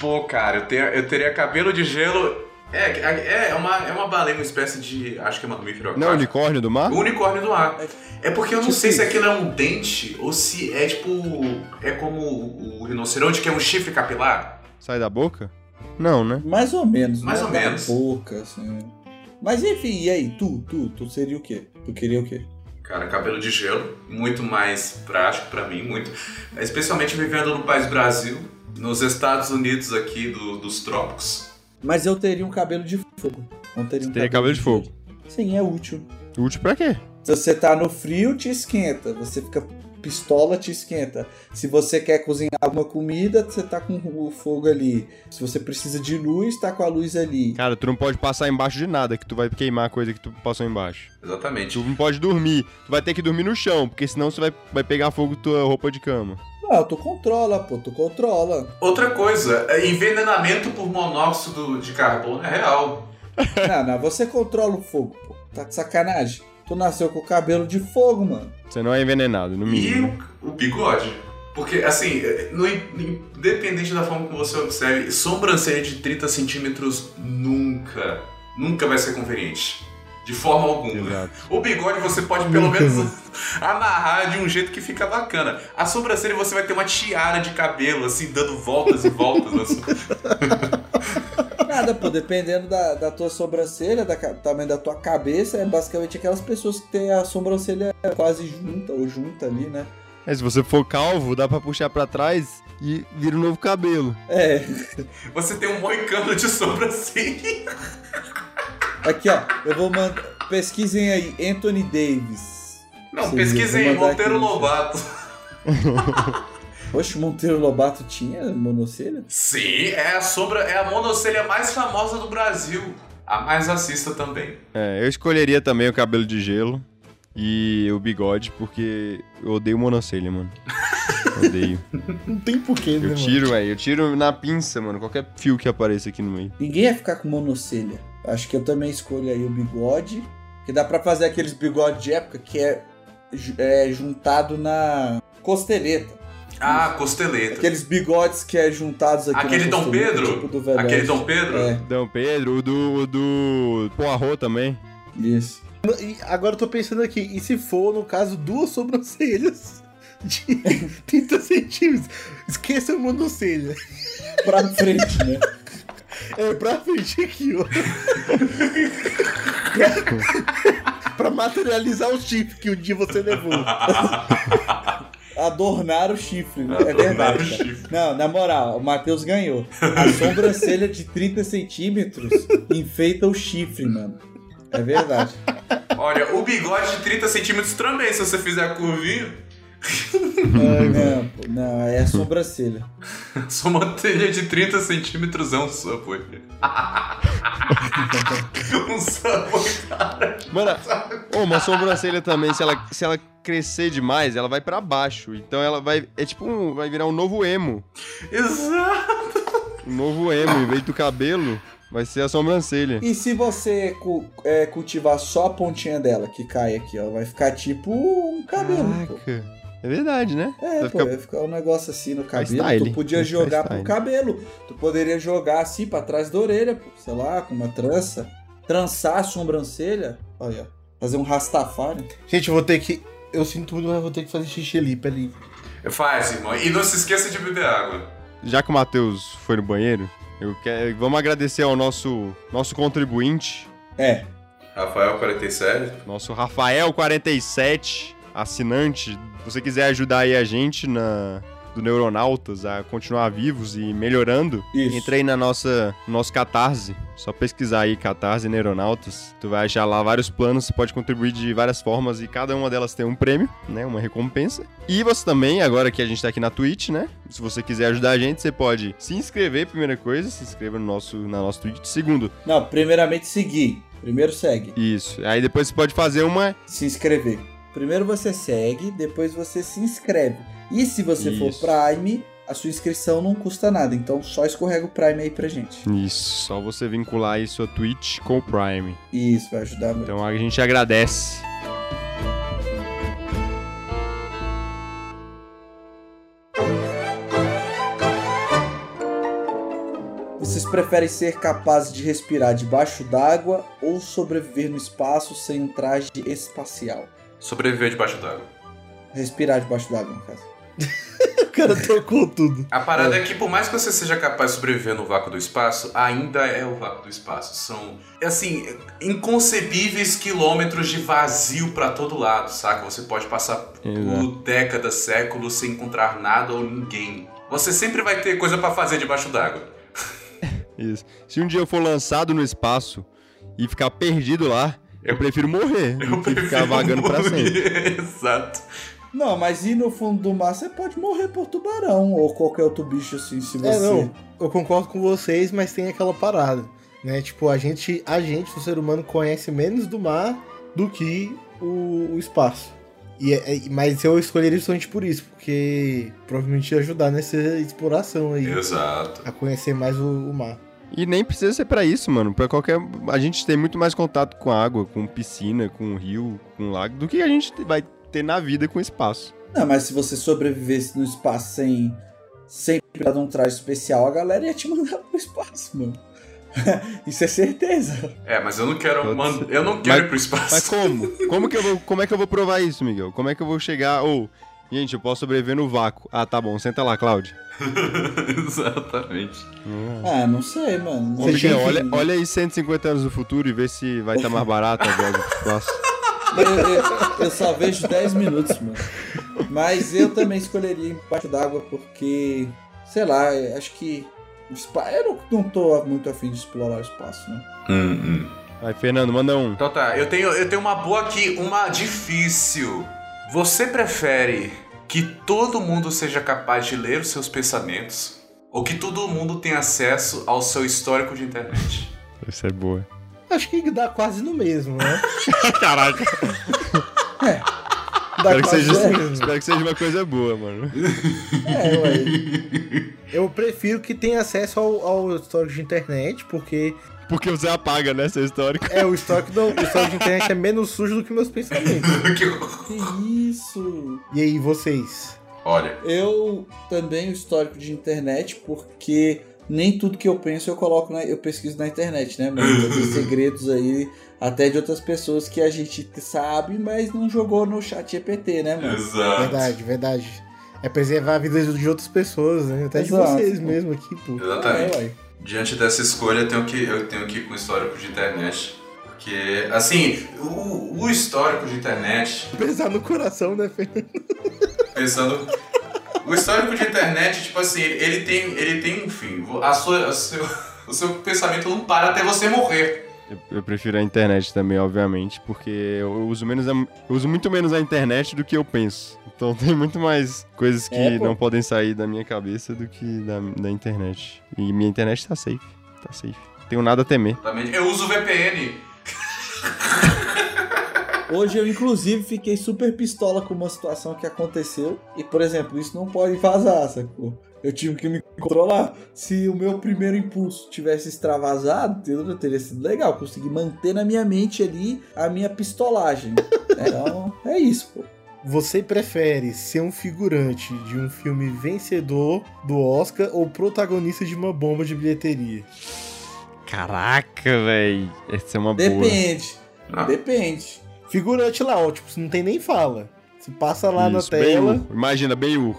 Pô, cara, eu, tenho, eu teria cabelo de gelo. É, é, é, uma, é uma baleia, uma espécie de. Acho que é mamífero Não unicórnio do mar? O unicórnio do ar. É porque eu não Tipo sei se isso. aquilo é um dente ou se é tipo. É como o, o rinoceronte, que é um chifre capilar. Sai da boca? Não, né? Mais ou menos. Mais né? ou Da menos. Boca, assim. Mas enfim, e aí? Tu, tu, tu seria o quê? Tu queria o quê? Cara, cabelo de gelo, muito mais prático pra mim, muito. Especialmente vivendo no país Brasil, nos Estados Unidos aqui do- dos trópicos. Mas eu teria um cabelo de fogo. Não teria um Teria cabelo de fogo. gelo. Sim, é útil. Útil pra quê? Se você tá no frio, te esquenta. Você fica pistola, te esquenta. Se você quer cozinhar alguma comida, você tá com o fogo ali. Se você precisa de luz, tá com a luz ali. Cara, tu não pode passar embaixo de nada, que tu vai queimar a coisa que tu passou embaixo. Exatamente. Tu não pode dormir. Tu vai ter que dormir no chão, porque senão você vai, vai pegar fogo tua roupa de cama. Não, tu controla, pô, tu controla. Outra coisa, é, envenenamento por monóxido de carbono é real. não, não, você controla o fogo, pô. Tá de sacanagem. Tu nasceu com o cabelo de fogo, mano. Você não é envenenado, no E mínimo. o, o bigode. Porque, assim, no, independente da forma que você observe, sobrancelha de 30 centímetros nunca, nunca vai ser conveniente. De forma alguma. Exato. O bigode você pode pelo menos amarrar de um jeito que fica bacana. A sobrancelha você vai ter uma tiara de cabelo, assim, dando voltas e voltas. Nada, pô, dependendo da, da tua sobrancelha, da, tamanho da tua cabeça, é basicamente aquelas pessoas que têm a sobrancelha quase junta ou junta ali, né? É, se você for calvo, dá pra puxar pra trás e vira um novo cabelo. É, Você tem um moicano de sobrancelha. aqui ó, eu vou mandar. Pesquisem aí, Anthony Davis. Não, Sim, pesquisem mandar Monteiro Lobato. Oxe, Monteiro Lobato tinha monocelha? Sim, é a sombra, é a monocelha mais famosa do Brasil. a mais racista também. É, eu escolheria também o cabelo de gelo e o bigode, porque eu odeio monocelha, mano. Odeio. Não tem porquê, né, Eu tiro, velho. Eu tiro na pinça, mano. Qualquer fio que apareça aqui no meio. Ninguém ia ficar com monocelha. Acho que eu também escolho aí o bigode. Que dá pra fazer aqueles bigodes de época que é, é juntado na costeleta. Ah, costeleta. Aqueles bigodes que é juntados aqui Aquele Dom Pedro? Tipo do. Aquele Dom Pedro? É, Dom Pedro, o do, o do Poirot também. isso. E agora eu tô pensando aqui, e se for, no caso, duas sobrancelhas de 30 centímetros? Esqueça a monocelha. Pra frente, né? É pra frente aqui, ó. pra materializar o chifre que um dia você levou. Adornar o chifre, né? É Adornar verdade. o cara. chifre. Não, na moral, o Matheus ganhou. A sobrancelha de 30 centímetros enfeita o chifre, mano. É verdade. Olha, o bigode de 30 centímetros também, se você fizer a curvinha. Não, pô, não, é a sobrancelha. Sua mantelha de 30 centímetros é um Subway. um Subway, cara. Mano, uma sobrancelha também, se ela, se ela crescer demais, ela vai pra baixo. Então ela vai. É tipo um. Vai virar um novo emo. Exato. Um novo emo. Em vez do cabelo, vai ser a sobrancelha. E se você cu- é, cultivar só a pontinha dela, que cai aqui, ó, vai ficar tipo um cabelo, pô. É verdade, né? É, vai pô, ficar- ia ficar um negócio assim no cabelo. style. Tu podia ficar jogar pro cabelo. Tu poderia jogar assim pra trás da orelha, pô, sei lá, com uma trança. Trançar a sobrancelha. Olha, fazer um rastafari. Gente, eu vou ter que. Eu sinto muito, mas eu vou ter que fazer xixi ali, peraí. Faz, irmão. E não se esqueça de beber água. Já que o Matheus foi no banheiro, eu quero, vamos agradecer ao nosso, nosso contribuinte, É, Rafael 47. nosso Rafael47, assinante. Você quiser ajudar aí a gente na do Neuronautas a continuar vivos e melhorando, Isso. entra aí na nossa no nosso Catarse. Só pesquisar aí Catarse Neuronautas. Tu vai achar lá vários planos, você pode contribuir de várias formas e cada uma delas tem um prêmio, né? Uma recompensa. E você também, agora que a gente tá aqui na Twitch, né? Se você quiser ajudar a gente, você pode se inscrever, primeira coisa, se inscreva no nosso, na nossa Twitch. Segundo, Não, primeiramente seguir. Primeiro segue. isso. Aí depois você pode fazer uma Se inscrever. Primeiro você segue, depois você se inscreve. E se você for Isso. Prime, a sua inscrição não custa nada. Então só escorrega o Prime aí pra gente. Isso, só você vincular aí sua Twitch com o Prime. Isso, vai ajudar muito. Então a gente agradece. Vocês preferem ser capazes de respirar debaixo d'água ou sobreviver no espaço sem um traje espacial? Sobreviver debaixo d'água. Respirar debaixo d'água, no caso. O cara trocou tudo. A parada é. que, por mais que você seja capaz de sobreviver no vácuo do espaço, ainda é o vácuo do espaço. São, assim, inconcebíveis quilômetros de vazio pra todo lado, saca? Você pode passar por décadas, séculos sem encontrar nada ou ninguém. Você sempre vai ter coisa pra fazer debaixo d'água. Isso. Se um dia eu for lançado no espaço e ficar perdido lá, eu, prefiro morrer do que ficar vagando pra morrer. sempre. Exato. Não, mas ir no fundo do mar, você pode morrer por tubarão ou qualquer outro bicho assim, se você... É, não, eu concordo com vocês, mas tem aquela parada, né? Tipo, a gente, a gente, o ser humano, conhece menos do mar do que o, o espaço. E, é- é- mas eu escolheria justamente por isso, porque provavelmente ia ajudar nessa exploração aí, Exato. a conhecer mais o, o mar. E nem precisa ser pra isso, mano. Pra qualquer. A gente tem muito mais contato com água, com piscina, com rio, com lago, do que a gente vai ter na vida com espaço. Não, mas se você sobrevivesse no espaço sem, sem precisar de um traje especial, a galera ia te mandar pro espaço, mano. Isso é certeza. É, mas eu não quero, man- eu não quero Mas- ir pro espaço. Mas como? Como que eu vou, como é que eu vou provar isso, Miguel? Como é que eu vou chegar. Ou, gente, eu posso sobreviver no vácuo. Ah, tá bom, senta lá, Cláudio. Exatamente. Ah, não sei, mano. Ô, Miguel, olha, olha aí 150 anos no futuro e vê se vai estar mais barato a viagem. Eu, eu- eu só vejo 10 minutos, mano. Mas eu também escolheria embaixo d'água porque, sei lá, acho que. Eu não, tô muito afim de explorar o espaço, né? Vai, Fernando, manda um. Então tá, eu tenho, eu tenho uma boa aqui, uma difícil. Você prefere que todo mundo seja capaz de ler os seus pensamentos ou que todo mundo tenha acesso ao seu histórico de internet? Isso é boa. Acho que dá quase no mesmo, né? Caraca. Dá Espero que, quase seja, no mesmo. espero que seja uma coisa boa, mano. É, ué. Eu prefiro que tenha acesso ao, ao histórico de internet, porque Porque você apaga, né, seu histórico. é o histórico, do, o histórico de internet é menos sujo do que meus pensamentos. Que isso? E aí, vocês? Olha, Eu também o histórico de internet, porque nem tudo que eu penso eu coloco na, eu pesquiso na internet, né? Mas tem segredos aí, até de outras pessoas que a gente sabe, mas não jogou no chat GPT, né, mano? exato. Verdade, verdade. É preservar a vida de outras pessoas, né? Até de Exato. vocês mesmo aqui, pô. Exatamente. É. Diante dessa escolha, eu tenho que, eu tenho que ir com o histórico de internet. Porque, assim, o, o histórico de internet, Pesar no coração, né, Fernando? pensando. O histórico de internet, tipo assim, ele tem, ele tem um fim. A sua, a seu, o seu pensamento não para até você morrer. Eu, eu prefiro a internet também, obviamente, porque eu uso, menos a- eu uso muito menos a internet do que eu penso. Então tem muito mais coisas que É, não podem sair da minha cabeça do que da, da internet. E minha internet tá safe. Tá safe. Tenho nada a temer. Eu uso VPN. Hoje eu, inclusive, fiquei super pistola com uma situação que aconteceu. E, por exemplo, isso não pode vazar, sacou? Eu tive que me controlar. Se o meu primeiro impulso tivesse extravasado, entendeu? teria sido legal. Consegui manter na minha mente ali a minha pistolagem. Então, é isso, pô. Você prefere ser um figurante de um filme vencedor do Oscar ou protagonista de uma bomba de bilheteria? Caraca, véi. Essa é uma boa. Depende. Ah. Depende. Figurante lá, ó, tipo, não tem nem fala. Você passa lá Isso, na tela. Ben-Hur. Imagina,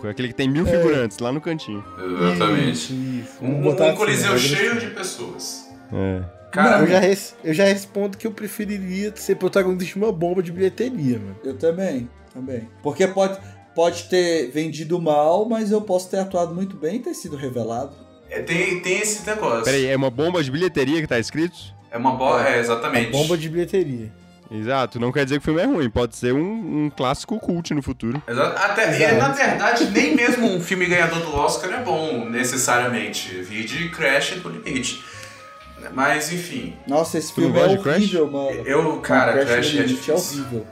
aquele que tem mil figurantes lá no cantinho. Exatamente. Isso, isso. Um, botar um coliseu assim, né? cheio de pessoas. É. Cara, Eu já, res- eu já respondo que eu preferiria ser protagonista de uma bomba de bilheteria, mano. Eu também. Também. Porque pode, pode ter vendido mal, mas eu posso ter atuado muito bem e ter sido revelado. é, tem, tem esse negócio. Pera aí, é uma bomba de bilheteria que tá escrito? É uma bola. É, exatamente. Bomba de bilheteria. Exato, não quer dizer que o filme é ruim, pode ser um, um clássico cult no futuro. Exa- Até, e, Exato. na verdade, nem mesmo um filme ganhador do Oscar é bom, necessariamente. Vide Crash do Limite. Mas, enfim. Nossa, esse Tu filme é horrível, mano. Eu, cara, Crash Crash é é difícil. horrível.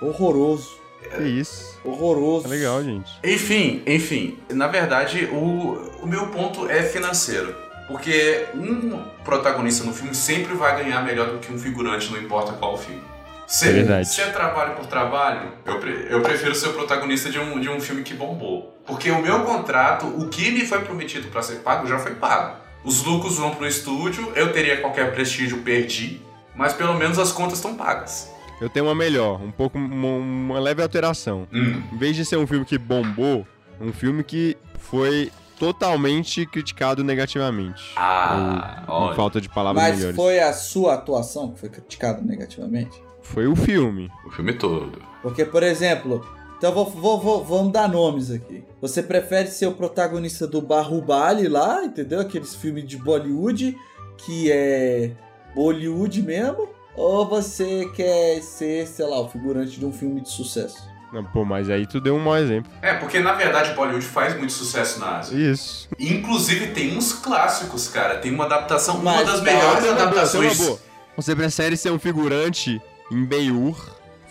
Horroroso. Que isso. Horroroso. Tá legal, gente. Enfim, enfim. Na verdade, o, o meu ponto é financeiro. Porque um protagonista no filme sempre vai ganhar melhor do que um figurante, não importa qual filme. Se É verdade. se é trabalho por trabalho, eu, pre- eu prefiro ser o protagonista de um, de um filme que bombou. Porque o meu contrato, o que me foi prometido para ser pago, já foi pago. Os lucros vão pro estúdio, eu teria qualquer prestígio, perdi. Mas pelo menos as contas estão pagas. Eu tenho uma melhor, um pouco, uma, uma leve alteração. Hum. Em vez de ser um filme que bombou, um filme que foi totalmente criticado negativamente. Ah, Ou, falta de palavras Mas melhores. foi a sua atuação que foi criticada negativamente? Foi o filme. O filme todo. Porque, por exemplo, então vou, vou- vou- vamos dar nomes aqui. Você prefere ser o protagonista do Barrubali lá, entendeu? Aqueles filmes de Bollywood, que é Bollywood mesmo? Ou você quer ser, sei lá, o figurante de um filme de sucesso? Não, Pô, mas aí tu deu um mau exemplo. É, porque na verdade Bollywood faz muito sucesso na Ásia. Isso. Inclusive tem uns clássicos, cara. Tem uma adaptação, uma Mas das tá, melhores Tem uma tem uma adaptações. Você prefere ser um figurante em Ben-Hur,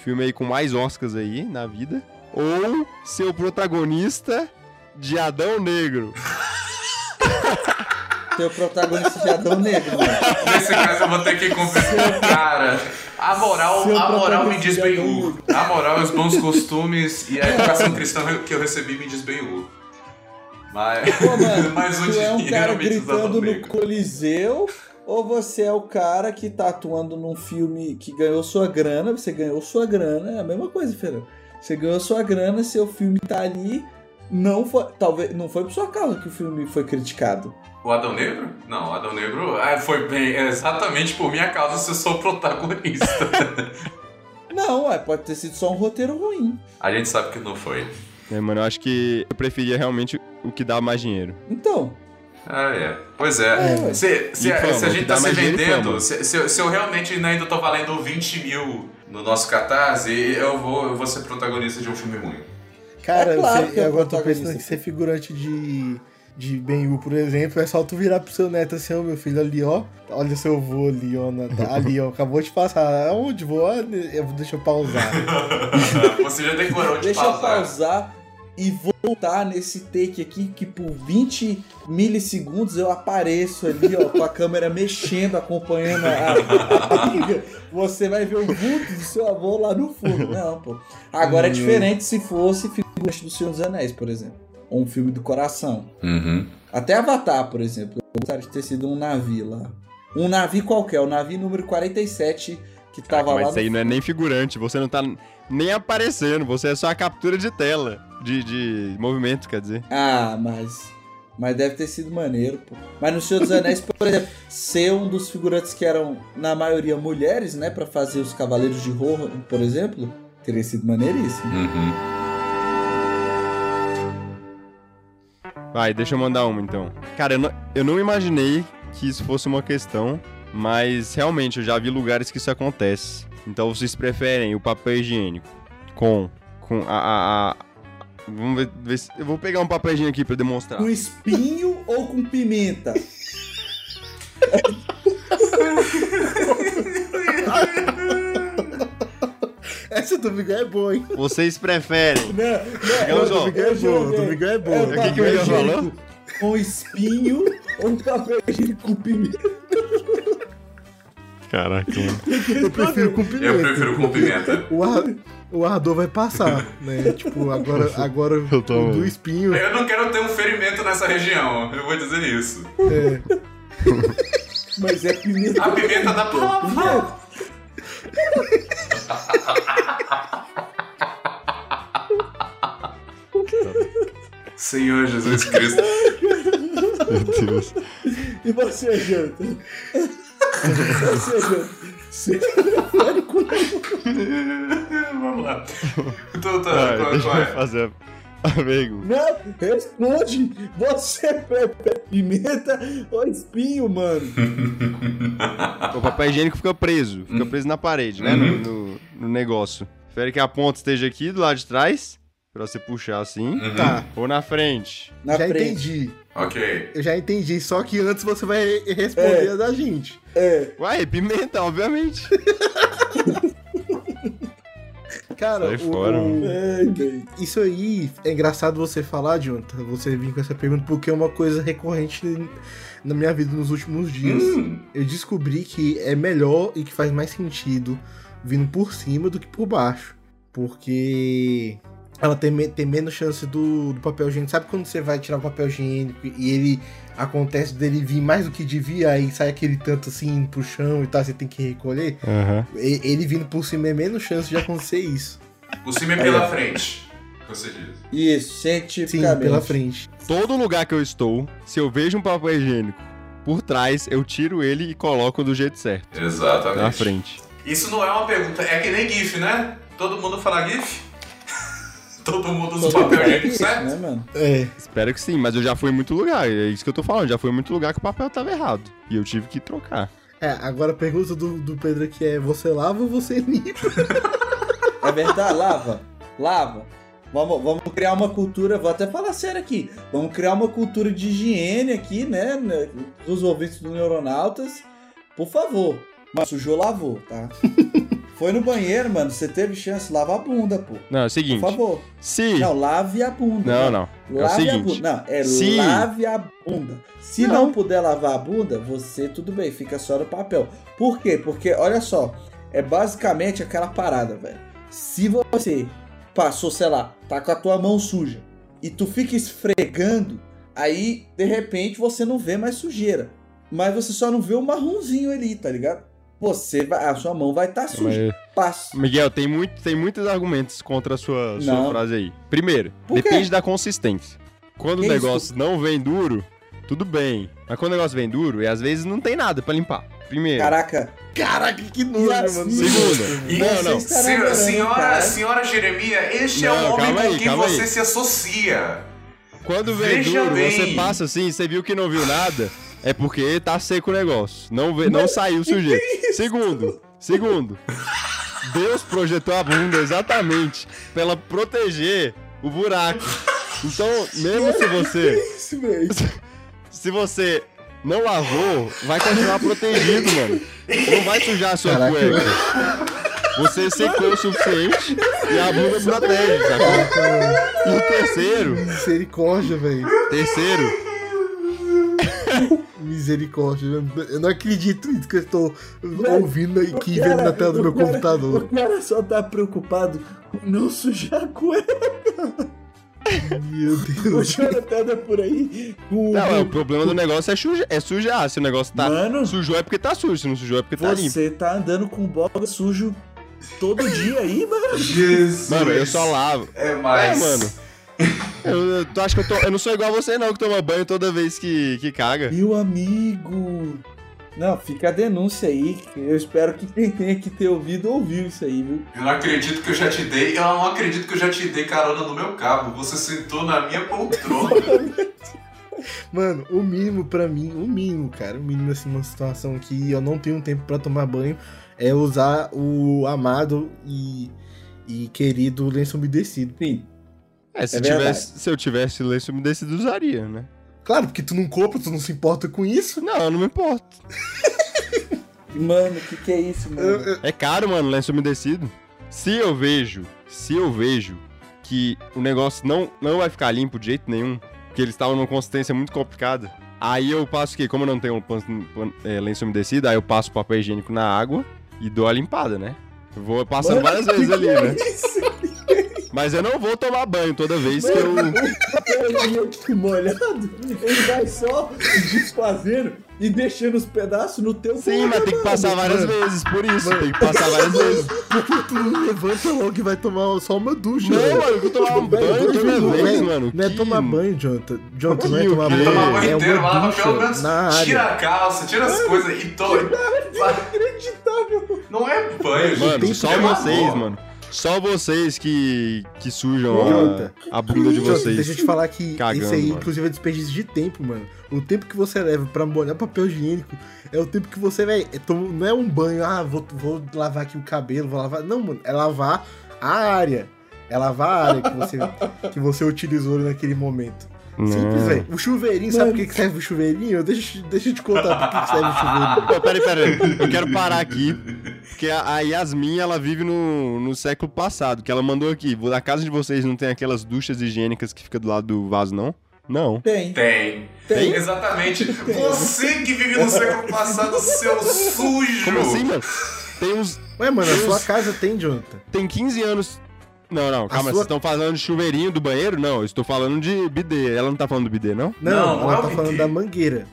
filme aí com mais Oscars aí na vida, ou ser o protagonista de Adão Negro? Ter o protagonista de Adão Negro, mano. Nesse caso eu vou ter que conversar. Cara, a moral, Seu a moral me diz bem é U. A moral, os bons costumes e a educação cristã que eu recebi me diz bem U. Mas, Pô, mano, mas o tu é um dinheiro cara me diz Adão gritando no. Coliseu, ou você é o cara que tá atuando num filme que ganhou sua grana, você ganhou sua grana, é a mesma coisa, Fernando. Você ganhou sua grana, seu filme tá ali, não foi, talvez, não foi por sua causa que o filme foi criticado. O Adão Negro? Não, o Adão Negro ah, foi bem, é exatamente por minha causa se eu sou o protagonista. Não, é, pode ter sido só um roteiro ruim. a gente sabe que não foi. É, mano, eu acho que eu preferia realmente o que dá mais dinheiro. Então, Ah, é. Pois é. É, se, se, a- fama, se a gente tá se vendendo, se, se eu, se eu realmente ainda tô valendo 20 mil no nosso catarse, eu vou, eu vou ser protagonista de um filme ruim. Cara, É claro você- que é agora eu tô pensando que ser figurante de, de Ben-Hur, por exemplo, é só tu virar pro seu neto assim, ó, meu filho, ali, ó. Olha seu vô ali, ó. na- Ali, ó. Acabou de passar. Aonde vou? Eu- Deixa eu pausar. Você já decorou de Deixa eu pausar. E voltar nesse take aqui que por 20 milissegundos eu apareço ali, ó, com a câmera mexendo, acompanhando a, a amiga. Você vai ver o vulto do seu avô lá no fundo. Não, pô. Agora é diferente se fosse figurante do Senhor dos Anéis, por exemplo. Ou um filme do coração. Uhum. Até Avatar, por exemplo. Eu gostaria de ter sido um navio lá. Um navio qualquer, o navio número 47 que tava lá Mas no isso aí não é nem figurante, você não tá nem aparecendo, você é só a captura de tela, de, de movimento, quer dizer. Ah, mas. Mas deve ter sido maneiro, pô. Mas no Senhor dos Anéis, por exemplo, ser um dos figurantes que eram, na maioria, mulheres, né? Pra fazer os Cavaleiros de Rohan, por exemplo, teria sido maneiríssimo. Uhum. Vai, deixa eu mandar uma então. Cara, eu não, eu não imaginei que isso fosse uma questão, mas realmente eu já vi lugares que isso acontece. Então vocês preferem o papel higiênico com. com a. a- a- vamos ver, ver se. Eu vou pegar um papel higiênico aqui pra demonstrar. Com espinho ou com pimenta? Essa do Miguel é boa, hein? Vocês preferem. Não, não, não, do Miguel é boa, do Miguel é boa. É O que que o Miguel falou? Com espinho ou papel higiênico com pimenta? Caraca, mano. Eu prefiro com pimenta. Eu prefiro com pimenta. O, ar, o ardor vai passar, né? Tipo, agora, agora Eu tô- o do espinho. Eu não quero ter um ferimento nessa região, eu vou dizer isso. É, Mas é pimenta. A pimenta da palavra. Senhor Jesus Cristo. Meu Deus. E você, Janta? Prefere com Vamos lá. Então tá, Vai, qual, deixa qual eu é? fazer a, a pergunta. Não, responde! Você prefere pimenta ou espinho, mano? O papel higiênico fica preso, fica preso na parede, né? No, no, no negócio. Prefere que a ponta esteja aqui do lado de trás, pra você puxar assim, Uhum. tá, ou na frente. Na já frente. entendi. Ok. Eu já entendi. Só que antes você vai responder É. a da gente. É. Uai, pimenta, obviamente. Cara, Sai o- fora, o- bem. isso aí é engraçado você falar, Jonathan. Você vir com essa pergunta, porque é uma coisa recorrente na minha vida nos últimos dias. Hum, Eu descobri que é melhor e que faz mais sentido vindo por cima do que por baixo. Porque ela tem, tem menos chance do, do papel higiênico. Sabe quando você vai tirar o papel higiênico e ele acontece dele vir mais do que devia, aí sai aquele tanto assim pro chão e tal, você tem que recolher? Aham. E- Ele vindo por cima é menos chance de acontecer isso. o cima é pela frente. Você diz. Isso, Sim, cientificamente. pela frente. Todo lugar que eu estou, se eu vejo um papel higiênico por trás, eu tiro ele e coloco do jeito certo. Exatamente. Na frente. Isso não é uma pergunta, é que nem GIF, né? Todo mundo fala GIF? Todo mundo usa Todo papel higiênico, isso, certo? né, mano? É. Espero que sim, mas eu já fui em muito lugar. É isso que eu tô falando. Já fui em muito lugar que o papel tava errado. E eu tive que trocar. É, agora a pergunta do, do Pedro aqui é: você lava ou você limpa? É verdade, lava. Lava. Vamos, vamos criar uma cultura, vou até falar sério aqui. Vamos criar uma cultura de higiene aqui, né? né, Dos ouvintes do Neuronautas. Por favor. Mas sujou, lavou, tá? Foi no banheiro, mano. Você teve chance, lava a bunda, pô. Não, é o Por seguinte. favor. Se. Não, lave a bunda. Não, né? não. É o Lave a seguinte. bunda. Não, é se- lave a bunda. Se não. Não. puder lavar a bunda, você tudo bem, fica só no papel. Por quê? Porque, olha só, é basicamente aquela parada, velho. Se você passou, sei lá, tá com a tua mão suja e tu fica esfregando, aí de repente você não vê mais sujeira. Mas você só não vê o marronzinho ali, tá ligado? Você vai, a sua mão vai estar tá suja. Mas, Passa. Miguel, tem, muito, tem muitos argumentos contra a sua, sua frase aí. Primeiro, Por quê? depende da consistência. Quando Que o negócio isso? não vem duro, tudo bem. Mas quando o negócio vem duro, e às vezes não tem nada pra limpar. Primeiro. Caraca, Caraca, que nojo, mano. Segunda. E Não, não. Senhora, senhora, cara. senhora Jeremia, este é Não, o homem com aí, quem você aí. se associa. Quando vem Veja duro, bem. você passa assim, você viu que não viu nada, é porque tá seco o negócio. Não, vê, não saiu sujeito. Segundo, segundo. Deus projetou a bunda exatamente pra ela proteger o buraco. Então, mesmo se você. Isso, velho. Se você não lavou, vai continuar protegido, mano. Não vai sujar a sua Caraca. cueca. Você secou o suficiente e a bunda protege, sacou? E o terceiro, Misericórdia, velho. terceiro, Misericórdia. Eu não- acredito nisso que eu estou ouvindo aqui, O cara- vendo na tela do meu o cara- computador. O cara só tá preocupado com não sujar a cueca. Meu O Deus. Jonathan anda por aí com Não, é, o problema do negócio é, suja, é sujar. Se o negócio tá Mano. sujou é porque tá sujo, se não sujou é porque tá limpo. Você tá andando com boga sujo todo dia aí, mano? Jesus. Mano, eu só lavo. É É, mais. mano. Eu, eu, tu acha que eu tô. Eu não sou igual a você, não, que toma banho toda vez que, que caga. Meu amigo. Não, fica a denúncia aí. Eu espero que quem tenha que ter ouvido ouviu isso aí, viu? Eu não acredito que eu já te dei. Eu não acredito que eu já te dei carona no meu carro. Você sentou na minha poltrona. Mano, o mínimo pra mim, o mínimo, cara, o mínimo assim, numa situação que eu não tenho tempo pra tomar banho é usar o amado e, e querido lenço umedecido. Enfim, É, se, É tivesse, se eu tivesse lenço umedecido, usaria, né? Claro, porque tu não compra, tu não se importa com isso. Não, eu não me importo. mano, o que, que é isso, mano? Eu- eu- É caro, mano, lenço umedecido. Se eu vejo, se eu vejo que o negócio não, não vai ficar limpo de jeito nenhum, que eles estavam numa consistência muito complicada, aí eu passo o quê? Como eu não tenho pan- pan- é, lenço umedecido, aí eu passo papel higiênico na água e dou a limpada, né? Eu Vou passando Mano, várias vezes que ali, que é né? isso? Mas eu não vou tomar banho toda vez que eu. Mano, o molhado, ele vai só desfazendo e deixando os pedaços no teu Sim, mas tem que passar mano. várias vezes, por isso. Tem que passar várias vezes. Porque tu não levanta logo e vai tomar só uma ducha. Não, velho. mano, eu vou tomar um Velho, banho toda vez, mano. Não é Que- tomar banho, Jonathan. Jonathan, não é tomar banho. Tomar banho é inteiro, uma lava ducha pelo menos. na área. Tira a calça, tira as coisas e to... Inacreditável. Não é banho, Mano, gente. só é vocês, mano. Só vocês que, que sujam a, a bunda de vocês. deixa eu te falar que Cagando, isso aí, mano. inclusive, é desperdício de tempo, mano. O tempo que você leva pra molhar papel higiênico é o tempo que você, velho, é não é um banho, ah, vou, vou lavar aqui o cabelo, vou lavar. Não, mano, é lavar a área. É lavar a área que você, que você utilizou naquele momento. Simples, velho. O chuveirinho, sabe Mano. por que serve o chuveirinho? Deixa, deixa eu te contar por que serve o chuveirinho. Pô, peraí, peraí. Eu quero parar aqui. Porque a a Yasmin, ela vive no, no século passado. Que ela mandou aqui. Na casa de vocês não tem aquelas duchas higiênicas que fica do lado do vaso, não? Não. Tem. Tem. Tem. Exatamente. Você que vive no século passado, seu sujo. Como assim, mano? Tem uns. Ué, mano, a sua casa tem, Jonathan. Tem 15 anos. Não, não, calma. sua- Vocês estão falando de chuveirinho do banheiro? Não, eu estou falando de bidê. Ela não tá falando do bidê, não? Não, Não, não ela é o tá bidê. falando da mangueira.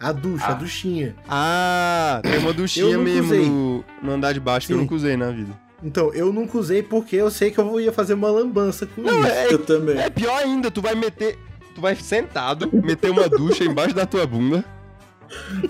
A ducha, Ah. a duchinha. Ah, tem uma duchinha mesmo usei. no, no andar de baixo que eu Sim. nunca usei na vida. Então, eu nunca usei porque eu sei que eu ia fazer uma lambança com Não, isso. é, Eu também. é pior ainda, tu vai meter. Tu vai sentado, meter uma ducha embaixo da tua bunda.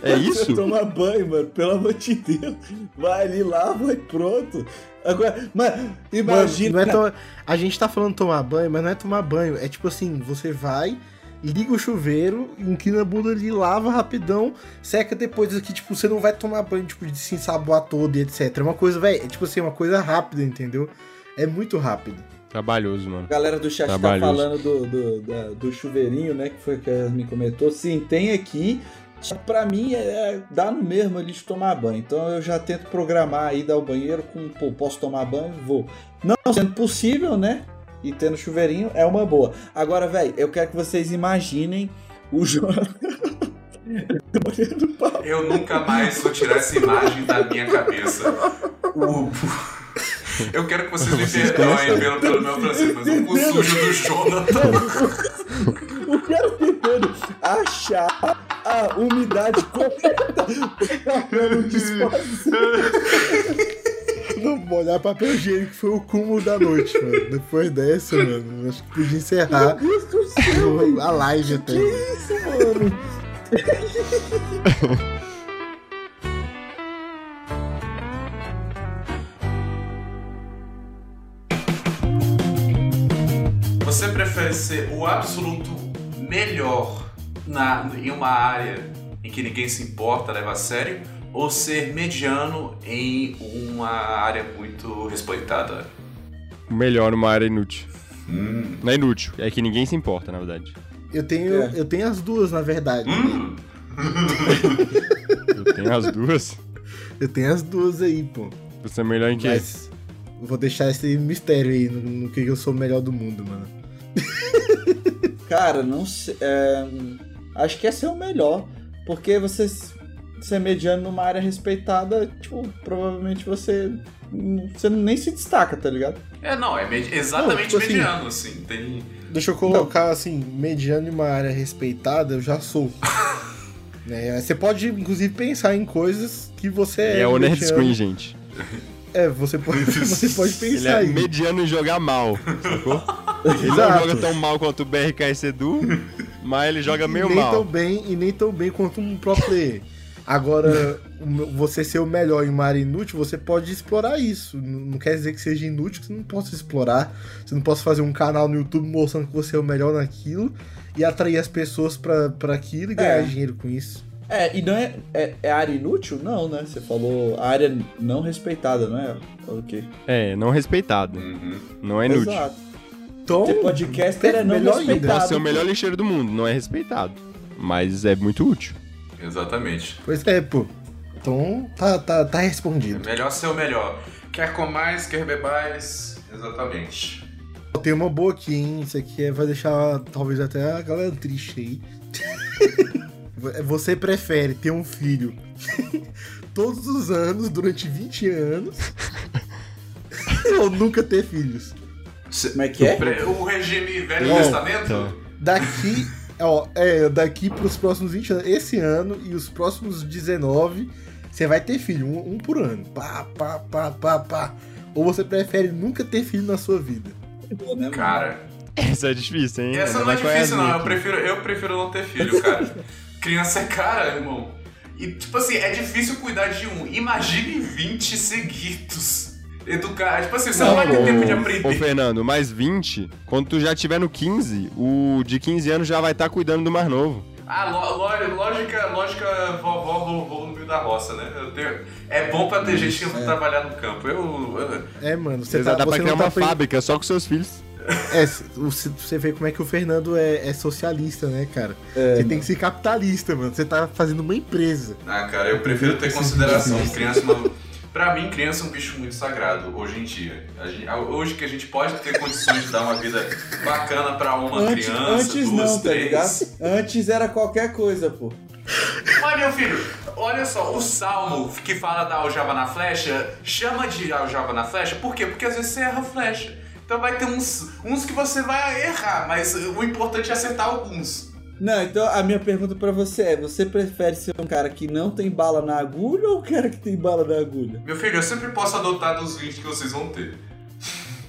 É isso? tomar banho, mano, pelo amor de Deus. Vai ali, lava e pronto. Agora, mano, Mano, imagina. não é to- A gente tá falando tomar banho, mas não é tomar banho. É tipo assim, você vai, liga o chuveiro, inclina a bunda ali, lava rapidão, seca depois aqui, tipo, você não vai tomar banho, tipo, de se ensaboar todo e etc. É uma coisa, velho, é tipo assim, uma coisa rápida, entendeu? É muito rápido. Trabalhoso, mano. A galera do chat tá falando do, do, da- do chuveirinho, né? Que foi que a me comentou. Sim, tem aqui. Só que Pra mim, é, dá no mesmo ali de tomar banho. Então eu já tento programar aí, dar o banheiro com, pô, posso tomar banho? Vou. Não sendo possível, né? E tendo chuveirinho, é uma boa. Agora, velho, eu quero que vocês imaginem o Jonathan. Eu nunca mais vou tirar essa imagem da minha cabeça. O- Eu quero que vocês me Vocês perdoem pelo, pelo meu francês, mas o cu sujo do Jonathan. O cara tentando achar a umidade correta. Não molhar papel higiênico foi o cúmulo da noite, mano. Depois dessa, mano, acho que podia encerrar Deus do céu, a live até. que isso, mano? Você prefere ser o absoluto melhor na, em uma área em que ninguém se importa, leva a sério, ou ser mediano em uma área muito respeitada? Melhor numa área inútil. Não é inútil, é que ninguém se importa, na verdade. Eu tenho, É. eu tenho as duas, na verdade. Hum, Eu tenho as duas. Eu tenho as duas aí, pô. Você é melhor em quê? Mas vou deixar esse mistério aí no, no que eu sou o melhor do mundo, mano. Cara, não sei. é, acho que esse é o melhor. Porque você ser mediano numa área respeitada, tipo, provavelmente você. Você nem se destaca, tá ligado? É, não, é medi- exatamente Não, tipo assim- mediano, assim. Tem... Deixa eu colocar assim, mediano em uma área respeitada, eu já sou. Né, Você pode, inclusive, pensar em coisas que você é. É o Nerd. Screen, gente. É, você pode, você pode Ele pensar é aí. mediano em jogar mal, sacou? Ele não joga tão mal quanto o BRK Edu, mas ele joga E meio nem tão mal. bem e nem tão bem quanto um pro player. Agora, você ser o melhor em uma área inútil, você pode explorar isso. Não quer dizer que seja inútil, que você não possa explorar. Você não possa fazer um canal no YouTube mostrando que você é o melhor naquilo e atrair as pessoas pra, pra aquilo e ganhar É. dinheiro com isso. É, e não é, é. é área inútil? Não, né? Você falou área não respeitada, não é? Ok. É, não respeitado. Uhum. Não é inútil. Exato. Então, Ser podcaster é não melhor respeitado. Pode ser o melhor lixeiro do mundo, não é respeitado. Mas é muito útil. Exatamente. pois é, pô. Então, tá, tá, tá É respondido. melhor ser o melhor. Quer comais, quer bebais. Exatamente. Tem uma boa aqui, hein? Isso aqui é- vai deixar talvez até a galera triste aí. Você prefere ter um filho todos os anos, durante 20 anos, ou nunca ter filhos? Como é que é? O regime Velho Não, Testamento? tá. Daqui, ó, é, daqui pros próximos 20 anos, esse ano e os próximos 19, você vai ter filho, um, um por ano. Pá, pá, pá, pá, pá. Ou você prefere nunca ter filho na sua vida? Né? Cara, Essa é difícil, hein? essa Ainda não é difícil, não. Eu prefiro, eu prefiro não ter filho, cara. Criança é cara, irmão. E, tipo assim, é difícil cuidar de um. Imagine 20 seguidos. Educar. Tipo assim, você não, Não, vai ter ô- tempo de Ô, aprender. Fernando, mais 20, quando tu já tiver no 15, o de 15 anos já vai estar cuidando do mais novo. Ah, lo- lo- lógica, lógica vovó vovô no meio da roça, né? Eu tenho- é bom pra ter gente que é. trabalhar no campo. Eu, eu- É, mano, você Você tá, dá pra você criar não tá uma aprend- fábrica só com seus filhos. É, você vê como é que o Fernando é, é socialista, né, cara? É, você tem que ser capitalista, mano. Você tá fazendo uma empresa. Ah, cara, eu prefiro ter consideração. Criança não. Pra mim, criança é um bicho muito sagrado, hoje em dia. A gente- hoje que a gente pode ter condições de dar uma vida bacana pra uma Antes, criança, antes duas, não, tá três. ligado? Antes era qualquer coisa, pô. Mas, meu filho, olha só, o salmo que fala da aljava na flecha, chama de aljava na flecha, por quê? Porque às vezes você erra a flecha. Então vai ter uns, uns que você vai errar, mas o importante é acertar alguns. Não, então a minha pergunta pra você é: você prefere ser um cara que não tem bala na agulha ou um cara que tem bala na agulha? Meu filho, eu sempre posso adotar dos 20 que vocês vão ter.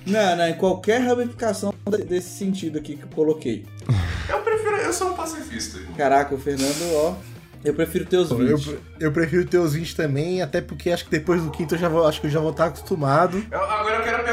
Não, não, em qualquer ramificação de- desse sentido aqui que eu coloquei. Eu prefiro, eu sou um pacifista, irmão. Caraca, o Fernando, ó. Eu prefiro ter os 20. Eu, eu prefiro ter os 20 também, até porque acho que depois do quinto eu já vou, acho que eu já vou estar acostumado. Eu-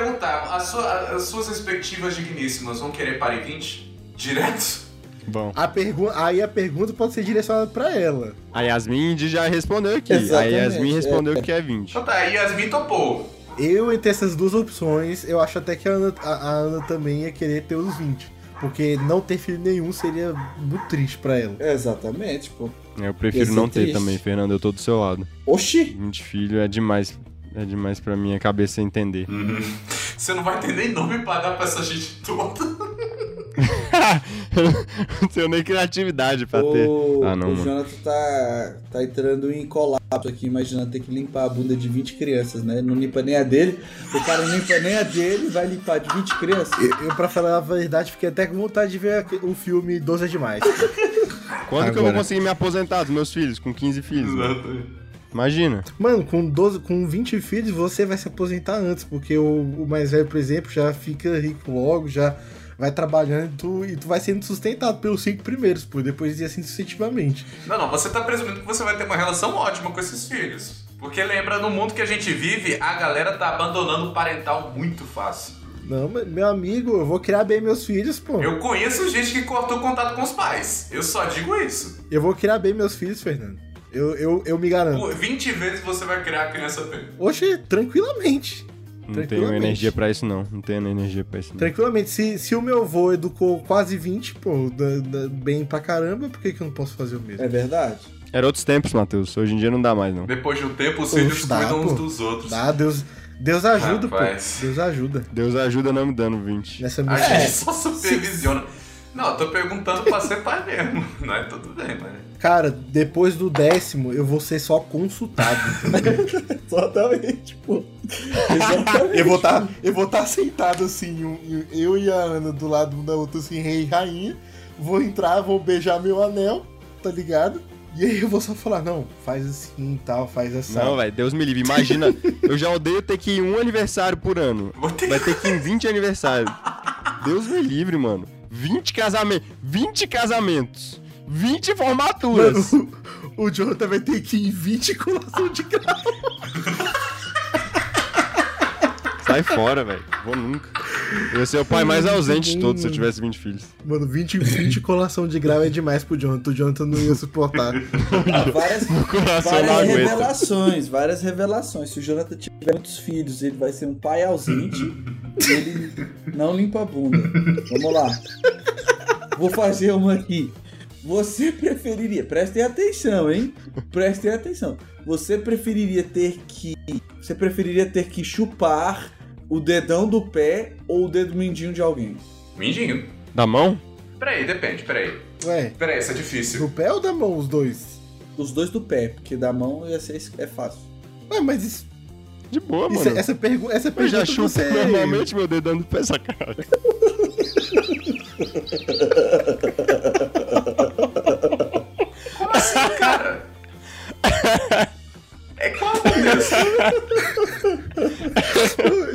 perguntar, a sua- as suas respectivas digníssimas vão querer par em 20? Direto? Bom. A pergu aí a pergunta pode ser direcionada pra ela. A Yasmin já respondeu aqui. Exatamente, a Yasmin é. respondeu que é 20. Então tá, Yasmin topou. Eu, entre essas duas opções, eu acho até que a Ana, a- a Ana também ia querer ter os 20. Porque não ter filho nenhum seria muito triste pra ela. Exatamente, pô. Eu prefiro não ter triste. também, Fernando. Eu tô do seu lado. Oxi! 20 filhos é demais. É demais pra minha cabeça entender. Você não vai ter nem nome pra dar pra essa gente toda. não tenho nem criatividade pra ter. O, Ah, não, o mano. Jonathan tá, tá entrando em colapso aqui, imaginando ter que limpar a bunda de 20 crianças, né? Não limpa nem a dele. O cara não limpa nem a dele, vai limpar de 20 crianças. Eu, eu, pra falar a verdade, fiquei até com vontade de ver o filme 12 é demais. Quando que eu vou Agora. conseguir me aposentar dos meus filhos com 15 filhos? mano? Imagina. Mano, com 12, com 20 filhos, você vai se aposentar antes, porque o, o mais velho, por exemplo, já fica rico logo, já vai trabalhando e tu, e tu vai sendo sustentado pelos cinco primeiros, pô, depois ia assim sucessivamente. Não, não, você tá presumindo que você vai ter uma relação ótima com esses filhos. Porque lembra, no mundo que a gente vive, a galera tá abandonando o parental muito fácil. Não, mas, meu amigo, eu vou criar bem meus filhos, pô. Eu, Eu conheço gente que cortou contato com os pais. Eu só digo isso. vou criar bem meus filhos, Fernando. Eu, eu, eu me garanto. Por 20 vezes você vai criar a criança bem. Oxe, tranquilamente. Não tenho energia pra isso, não. Não tenho energia pra isso, não. Tranquilamente, se, se o meu avô educou quase 20, pô, da- da- bem pra caramba, por que, que eu não posso fazer o mesmo? É verdade? Era outros tempos, Matheus. Hoje em dia não dá mais, não. Depois de um tempo, os filhos cuidam uns pô. dos outros. Dá, Deus, Deus ajuda, Rapaz. pô. Deus ajuda. Deus ajuda não me dando 20. Nessa A missão. gente só supervisiona. Não, eu tô perguntando pra ser pai mesmo. Não é tudo bem, mas. Cara, depois do décimo, eu vou ser só consultado. Exatamente, pô. Exatamente. eu vou tá, eu vou estar sentado assim, um- eu e a Ana do lado um da outra, assim, rei e rainha. Vou entrar, vou beijar meu anel, tá ligado? E aí eu vou só falar, não, faz assim e tal, faz assim. Não, velho, Deus me livre. Imagina, eu já odeio ter que ir em um aniversário por ano. Ter Vai ter que ir em 20 aniversários. Deus me livre, mano. 20 casamentos. 20 casamentos. 20 formaturas. Mano, o, o Jonathan vai ter que ir em 20 colação de grau. Sai fora, velho. Vou nunca. Eu ia ser o pai mais ausente de todos se eu tivesse 20 filhos. Mano, 20, 20 colação de grau é demais pro Jonathan. O Jonathan não ia suportar. Ah, várias, várias revelações, várias revelações. Se o Jonathan tiver muitos filhos, ele vai ser um pai ausente. ele não limpa a bunda. Vamos lá. Vou fazer uma aqui. Você preferiria, prestem atenção, hein? Prestem atenção. Você preferiria ter que. Você preferiria ter que chupar o dedão do pé ou o dedo mindinho de alguém? Mindinho. Da mão? Peraí, depende, peraí. Ué, Peraí, isso é do difícil. pé ou da mão, os dois? Os dois do pé, porque da mão ia ser, é fácil. Ué, mas isso, De boa, isso- mano. essa, pergu essa Eu pergunta já chupo você... normalmente meu dedão do pé sacanagem. Como assim, cara? É qual Deus?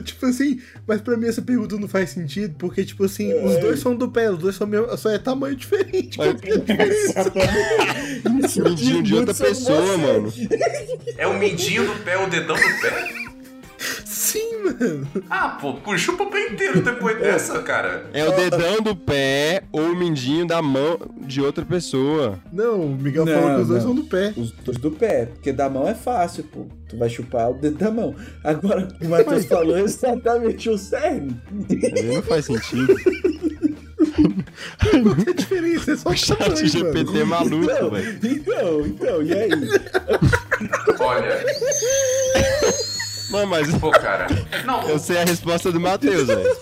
tipo assim, mas pra mim essa pergunta não faz sentido, porque, tipo assim, os dois são do pé, os dois são mesmo, só é tamanho diferente. Mas- é a diferença? Isso Mindinho de outra pessoa, mano. É o mindinho do pé, o dedão do pé? Sim, mano. Ah, pô, puxa o pé inteiro depois dessa, cara. É o dedão do pé ou o mindinho da mão de outra pessoa. Não, o Miguel Não, falou que os dois não. são do pé. Os dois do pé, porque da mão é fácil, pô. Tu vai chupar o dedo da mão. Agora, o Matheus falou é exatamente o cerne. Não faz sentido. Não tem diferença, é só O chat tamanho, GPT mano. maluco, Então, velho. então, então, e aí? Olha, Não, mas pô, cara. Não, eu sei a resposta do Matheus, velho.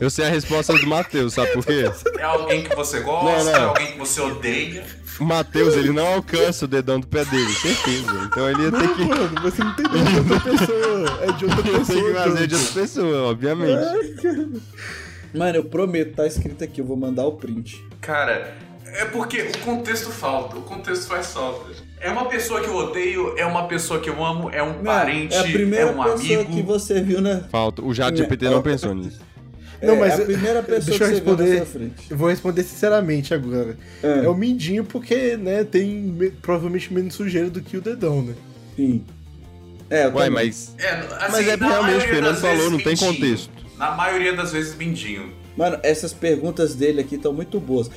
Eu sei a resposta do Matheus, sabe por quê? é alguém que você gosta, Não, não. é alguém que você odeia. O Matheus, ele não alcança o dedão do pé dele, certeza. Então ele ia ter que, Mano, você não tem de outra pessoa. É de outra pessoa. que fazer de outra pessoa, obviamente. Mano, eu prometo, tá escrito aqui, eu vou mandar o print. Cara, é porque o contexto falta, o contexto faz falta. É uma pessoa que eu odeio, é uma pessoa que eu amo, é um Não, parente, é a primeira é um pessoa amigo. que você viu na. Falta. O chat GPT não pensou nisso. Não, é, mas é a eu- primeira pessoa deixa eu que você viu na responder. sua frente. Eu vou responder sinceramente agora. É. É o mindinho porque, né, tem me- provavelmente menos sujeira do que o dedão, né? Sim. É, eu Ué, mas. É, assim, Mas é na realmente, o Fernando falou, não tem contexto. Na maioria das vezes, mindinho. Mano, essas perguntas dele aqui estão muito boas.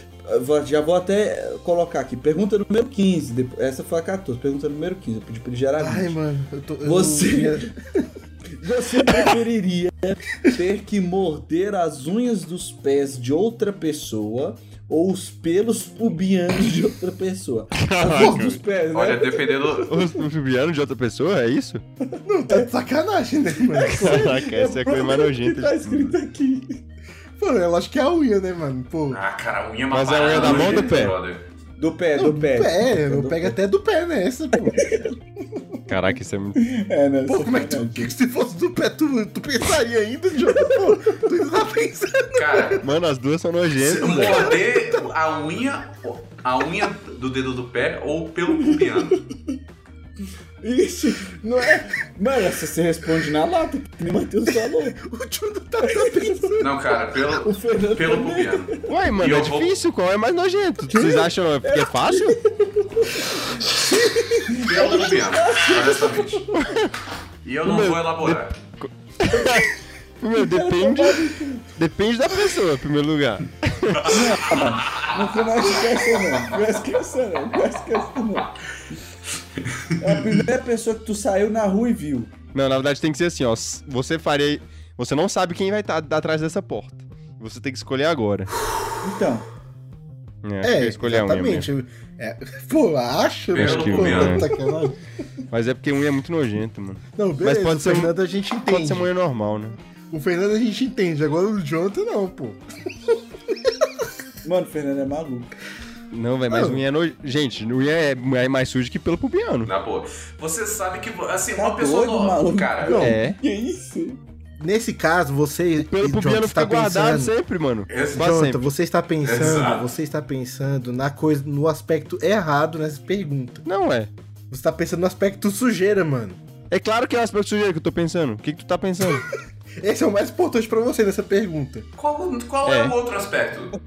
Já vou até colocar aqui. Pergunta número 15. depois- Essa foi a 14. Pergunta número 15. Eu pedi pra ele gerar Ai, 20. mano, eu tô. eu- Você- Você preferiria ter que morder as unhas dos pés de outra pessoa ou os pelos pubianos de outra pessoa? As unhas dos pés, né? Olha, dependendo. O Juliano de outra pessoa, é isso? Não, tá de sacanagem, né, mano? Caraca, essa é a coisa mais nojenta. Tá escrito aqui. Pô, eu acho que é a unha, né, mano? Pô. Ah, cara, a unha é uma Mas é a unha da mão ou do pé? Do pé, do pé. É, Do eu pé, pego do até do pé nessa, pô. Caraca, isso é muito. É, né? Pô, como é que tu. que se fosse do pé, tu, tu pensaria ainda, Jonathan? Pô, tu ainda tá pensando. Cara, Mano, as duas são nojentas, morder a unha, a unha do dedo do pé ou pelo pubiano. Isso, não é. Mano, essa você responde na lata, que nem o Matheus falou. O Jonathan tá, tá pensando. Não, cara, pelo, O Fernando pelo também. pubiano. Ué, mano, E é eu vou- difícil. Qual é mais nojento? Vocês acham que é fácil? Pelo pubiano, honestamente. E eu não Meu, vou elaborar. Meu, depende. Depende da pessoa, em primeiro lugar. Não não. Não com essa não. Não começa com essa não. É a primeira pessoa que tu saiu na rua e viu. Não, na verdade tem que ser assim, ó. Você faria. Você não sabe quem vai estar atrás dessa porta. Você tem que escolher agora. Então, É, É, eu escolhi a exatamente. É, pô, acha? Acho mano? que Pô, unha, né? Mas é porque unha é muito nojento, mano. Não, beleza, pode o ser um- Fernando a gente Pode entende. ser uma unha normal, né? O Fernando a gente entende, agora o Jonathan não, pô. mano, o Fernando é maluco. Não, velho, mas Não. unha é nojento. Gente, unha é, é mais suja que pelo pubiano. Na boa. Você sabe que, assim, Tá uma pessoa doido, normal. maluco? Cara, Não. É. Que isso? Nesse caso, você. Pelo pubiano está fica guardado pensando- sempre, mano. Jonathan, sempre. você está pensando, Exato. você está pensando na coisa, no aspecto errado nessa pergunta. Não é. Você tá pensando no aspecto sujeira, mano. É claro que é o aspecto sujeira que eu tô pensando. O que, que tu tá pensando? Esse é o mais importante pra você nessa pergunta. qual, qual é. É. o outro aspecto?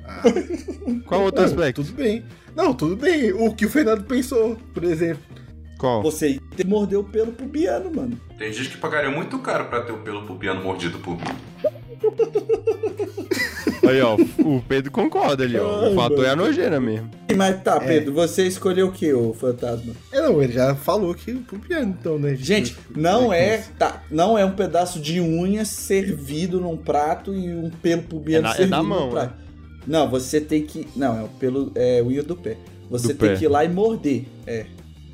Qual outro aspecto? Tudo bem. Não, tudo bem. O que o Fernando pensou, por exemplo. Qual? Você mordeu o pelo pubiano, mano. Tem gente que pagaria muito caro pra ter o pelo pubiano mordido por mim. Aí, ó, o Pedro concorda ali, ó. O fator é a nojeira mesmo. Mas tá, É. Pedro, você escolheu o que, o fantasma? É, não, ele já falou que o piano, então, né? Gente, não é, tá, não é um pedaço de unha servido num prato e um pelo pubiano É na- é servido da mão, num prato. Não, você tem que, não, é o pelo, é unha do pé. Você Do tem pé. que ir lá e morder. É.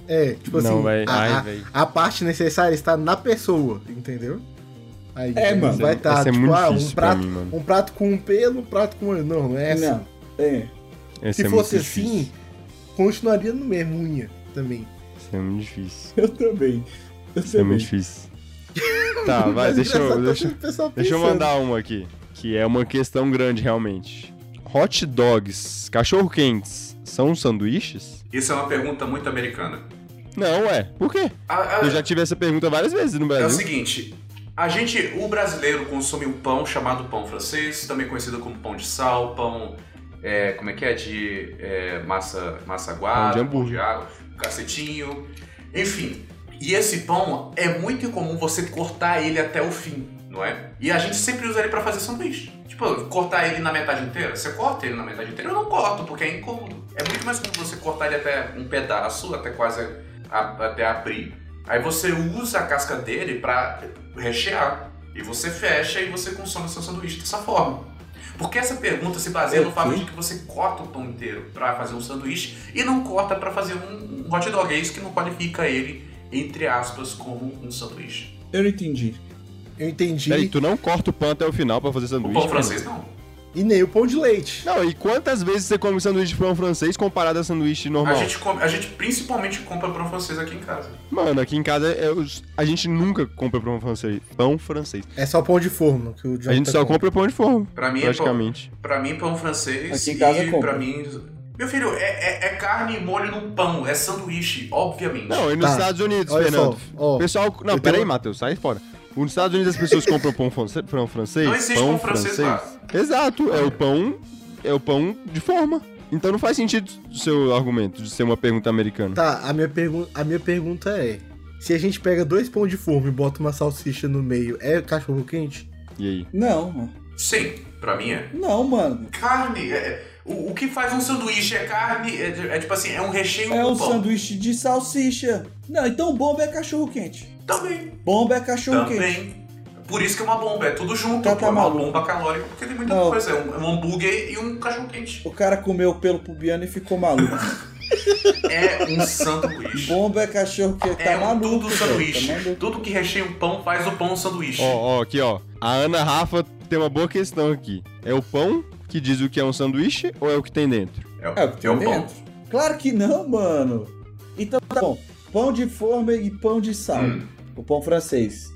É, tipo Não, assim, véi. a, Ai, a- véi. a parte necessária está na pessoa, entendeu? Aí É, mano. vai estar, Vai ser tipo, muito ah, um prato, mim, um prato com um pelo, um prato com... Não, não é assim. Não, é. Esse Se é fosse difícil. assim, continuaria no mesmo unha também. Isso é muito difícil. Eu também. Eu Isso é muito também. difícil. Tá, vai, Mas deixa eu, deixa, tá deixa eu mandar uma aqui. Que é uma questão grande, realmente. Hot dogs, cachorro-quentes, são sanduíches? Isso é uma pergunta muito americana. Não, é. Por quê? A- a- Eu já tive essa pergunta várias vezes no É o Brasil. seguinte, a gente, o brasileiro consome um pão chamado pão francês, também conhecido como pão de sal, pão, é, como é que é, de é, massa, massa aguada, Pão de água, cacetinho, enfim. E esse pão é muito incomum você cortar ele até o fim, não é? E a gente sempre usa ele pra fazer sanduíche. Tipo, cortar ele na metade inteira. Você corta ele na metade inteira? Eu não corto, porque é incômodo. É muito mais comum você cortar ele até um pedaço, até quase a- até abrir. Aí você usa a casca dele pra rechear. E você fecha e você consome o seu sanduíche dessa forma. Porque essa pergunta se baseia no o fato de que você corta o pão inteiro pra fazer um sanduíche e não corta pra fazer um, hot dog. É isso que não qualifica ele, entre aspas, como um sanduíche. Eu não entendi. Eu entendi. Peraí, tu não corta o pão até o final pra fazer O sanduíche? pão mano? francês não. E nem o pão de leite. Não, e quantas vezes você come sanduíche de pão francês comparado a sanduíche normal? A gente, come- a gente principalmente compra pão francês aqui em casa. Mano, aqui em casa é os- a gente nunca compra pão francês. Pão francês. É só pão de forno que o A Jonathan gente só compra pão de forma, Pra mim, é pão, praticamente. pra mim, pão francês Aqui em casa e compra. pra mim... Meu filho, é, é- é carne e molho no pão, é sanduíche, obviamente. Não, e nos Tá. Estados Unidos, Olha Fernando. só, ó, pessoal. Não, eu pera aí, tenho- Matheus, sai fora. Nos Estados Unidos as pessoas compram pão, france- pão francês. Não existe pão francês lá. Exato, é o pão. É o pão de forma. Então não faz sentido o seu argumento de ser uma pergunta americana. Tá, a minha, pergun a minha pergunta é: se a gente pega dois pão de forma e bota uma salsicha no meio, é cachorro quente? E aí? Não, mano. Sim, pra mim é. Não, mano. Carne, é- o, o que faz um sanduíche é carne, é, é tipo assim, é um recheio É um pão. sanduíche de salsicha. Não, então bomba é cachorro quente. Também, Bomba é cachorro quente. também. Por isso que é uma bomba, é tudo junto. Tá, pô, tá é uma maluco. bomba calórica, porque tem muita Não. coisa. É um, é um hambúrguer e um cachorro quente. O cara comeu pelo pubiano e ficou maluco. É um sanduíche. Bomba é cachorro quente. Tá é um maluco, tudo sanduíche. Tá maluco. tudo que recheia um pão faz o pão um sanduíche. Ó, ó, aqui, ó. A Ana Rafa tem uma boa questão aqui. É o pão que diz o que é um sanduíche ou é o que tem dentro? É o que tem é o pão. dentro. Claro que não, mano. Então tá bom. Pão de forma e pão de sal. Hum. O pão francês.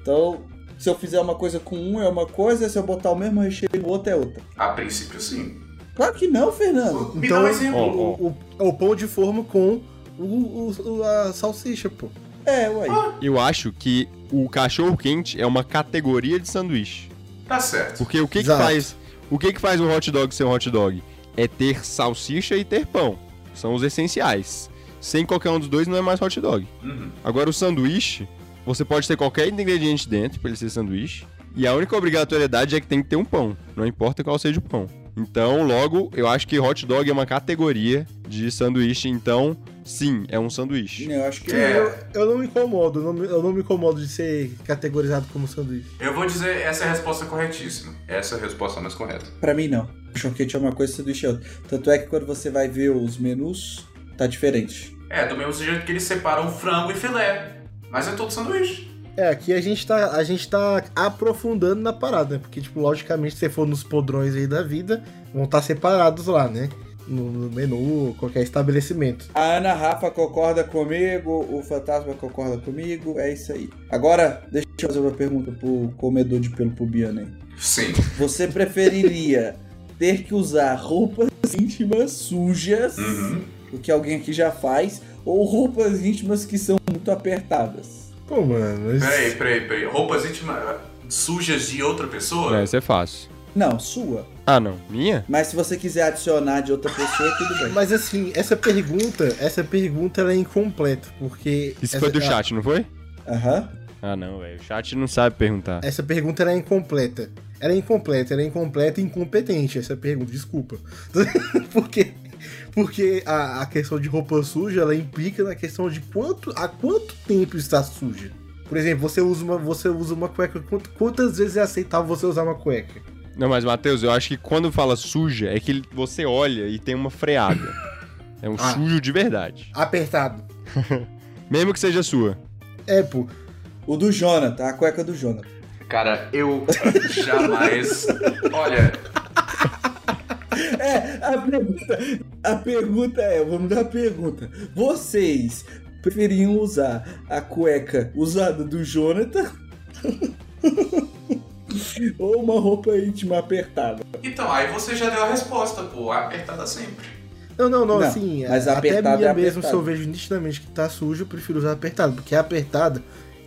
Então, se eu fizer uma coisa com um é uma coisa, se eu botar o mesmo recheio no outro é outra. A princípio, sim. Claro que não, Fernando. Me Então, dá um exemplo. ó, O, o, o pão de forma com o, o- o- a salsicha, pô. É, ué. Eu acho que o cachorro quente é uma categoria de sanduíche. Tá certo. Porque o que que faz, o que que faz um hot dog ser um hot dog? É ter salsicha e ter pão. São os essenciais. Sem qualquer um dos dois não é mais hot dog. Uhum. Agora o sanduíche, você pode ter qualquer ingrediente dentro para ele ser sanduíche. E a única obrigatoriedade é que tem que ter um pão, não importa qual seja o pão. Então, logo, eu acho que hot dog é uma categoria de sanduíche, então sim, é um sanduíche. Eu acho que É. Eu, eu não me incomodo, eu não me- eu não me incomodo de ser categorizado como sanduíche. Eu vou dizer, essa é a resposta corretíssima. Essa é a resposta mais correta. Pra mim, não. Chonquete é uma coisa, sanduíche é outra. Tanto é que quando você vai ver os menus, tá diferente. É, do mesmo jeito que eles separam frango e filé. Mas é tudo sanduíche. É, aqui a gente tá, a gente tá aprofundando na parada, né? Porque, tipo, logicamente, se você for nos podrões aí da vida, vão estar separados lá, né? No, no menu, qualquer estabelecimento. A Ana Rafa concorda comigo, o Fantasma concorda comigo, é isso aí. Agora, deixa eu fazer uma pergunta pro comedor de pelo pubiano aí. Sim. Você preferiria ter que usar roupas íntimas sujas, Uhum. O que alguém aqui já faz, ou roupas íntimas que são muito apertadas? Pô, mano, mas... Peraí, peraí, peraí. Roupas íntimas sujas de outra pessoa? É, isso é fácil. Não, sua. Ah, não. Minha? Mas se você quiser adicionar de outra pessoa, tudo bem. Mas assim, essa pergunta, essa pergunta ela é incompleta, porque... Isso essa, foi do a- chat, não foi? Aham. Ah, não, velho. O chat não sabe perguntar. Essa pergunta ela é incompleta. Ela é incompleta, ela é incompleta e incompetente, essa pergunta, desculpa. porque porque a, a questão de roupa suja, ela implica na questão de quanto há quanto tempo está suja. Por exemplo, você usa uma, você usa uma cueca, quant- quantas vezes é aceitável você usar uma cueca? Não, mas, Matheus, eu acho que quando fala suja, é que você olha e tem uma freada. É um Ah. sujo de verdade. Apertado. Mesmo que seja sua. É, pô. O do Jonathan, a cueca do Jonathan. Cara, eu jamais. Olha, É, a pergunta, a pergunta é, vamos dar a pergunta. Vocês preferiam usar a cueca usada do Jonathan? ou uma roupa íntima apertada? então, aí você já deu a resposta, pô. Apertada sempre. Não, não, não, Não, assim, mas até minha é mesmo, se eu vejo nitidamente que tá sujo, eu prefiro usar apertado, porque apertada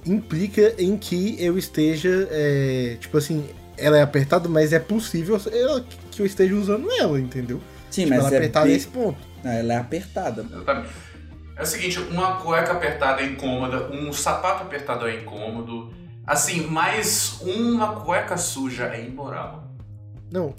implica em que eu esteja, é, tipo assim, ela é apertada, mas é possível eu- que eu esteja usando ela, entendeu? Sim, Tipo, ela mas é é apertada bem- nesse ponto. Não, ela é apertada. Exatamente. É o seguinte, uma cueca apertada é incômoda, um sapato apertado é incômodo. Assim, mas uma cueca suja é imoral. Não,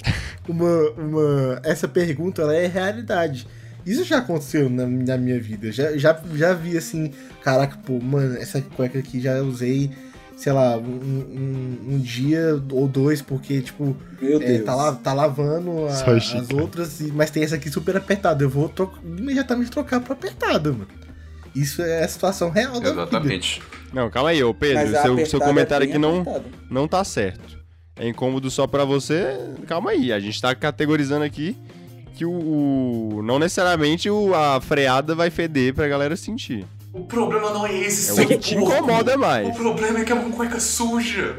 uma, uma, essa pergunta, ela é realidade. Isso já aconteceu na, na minha vida, já, já, já vi assim, caraca, pô, mano, essa cueca aqui já usei, sei lá, um, um, um dia ou dois, porque, tipo, Meu É, tá, la- tá lavando a- as outras, mas tem essa aqui super apertada. Eu vou tro- imediatamente trocar pra apertada, mano. Isso é a situação real da vida. Exatamente. Não, calma aí, ô Pedro. Seu, seu comentário é aqui não, apertada. não tá certo. É incômodo só pra você. Calma aí, a gente tá categorizando aqui que o. o- não necessariamente o, a freada vai feder pra galera sentir. O problema não é esse, É seu o que te incomoda mais. O problema é que é uma cueca suja.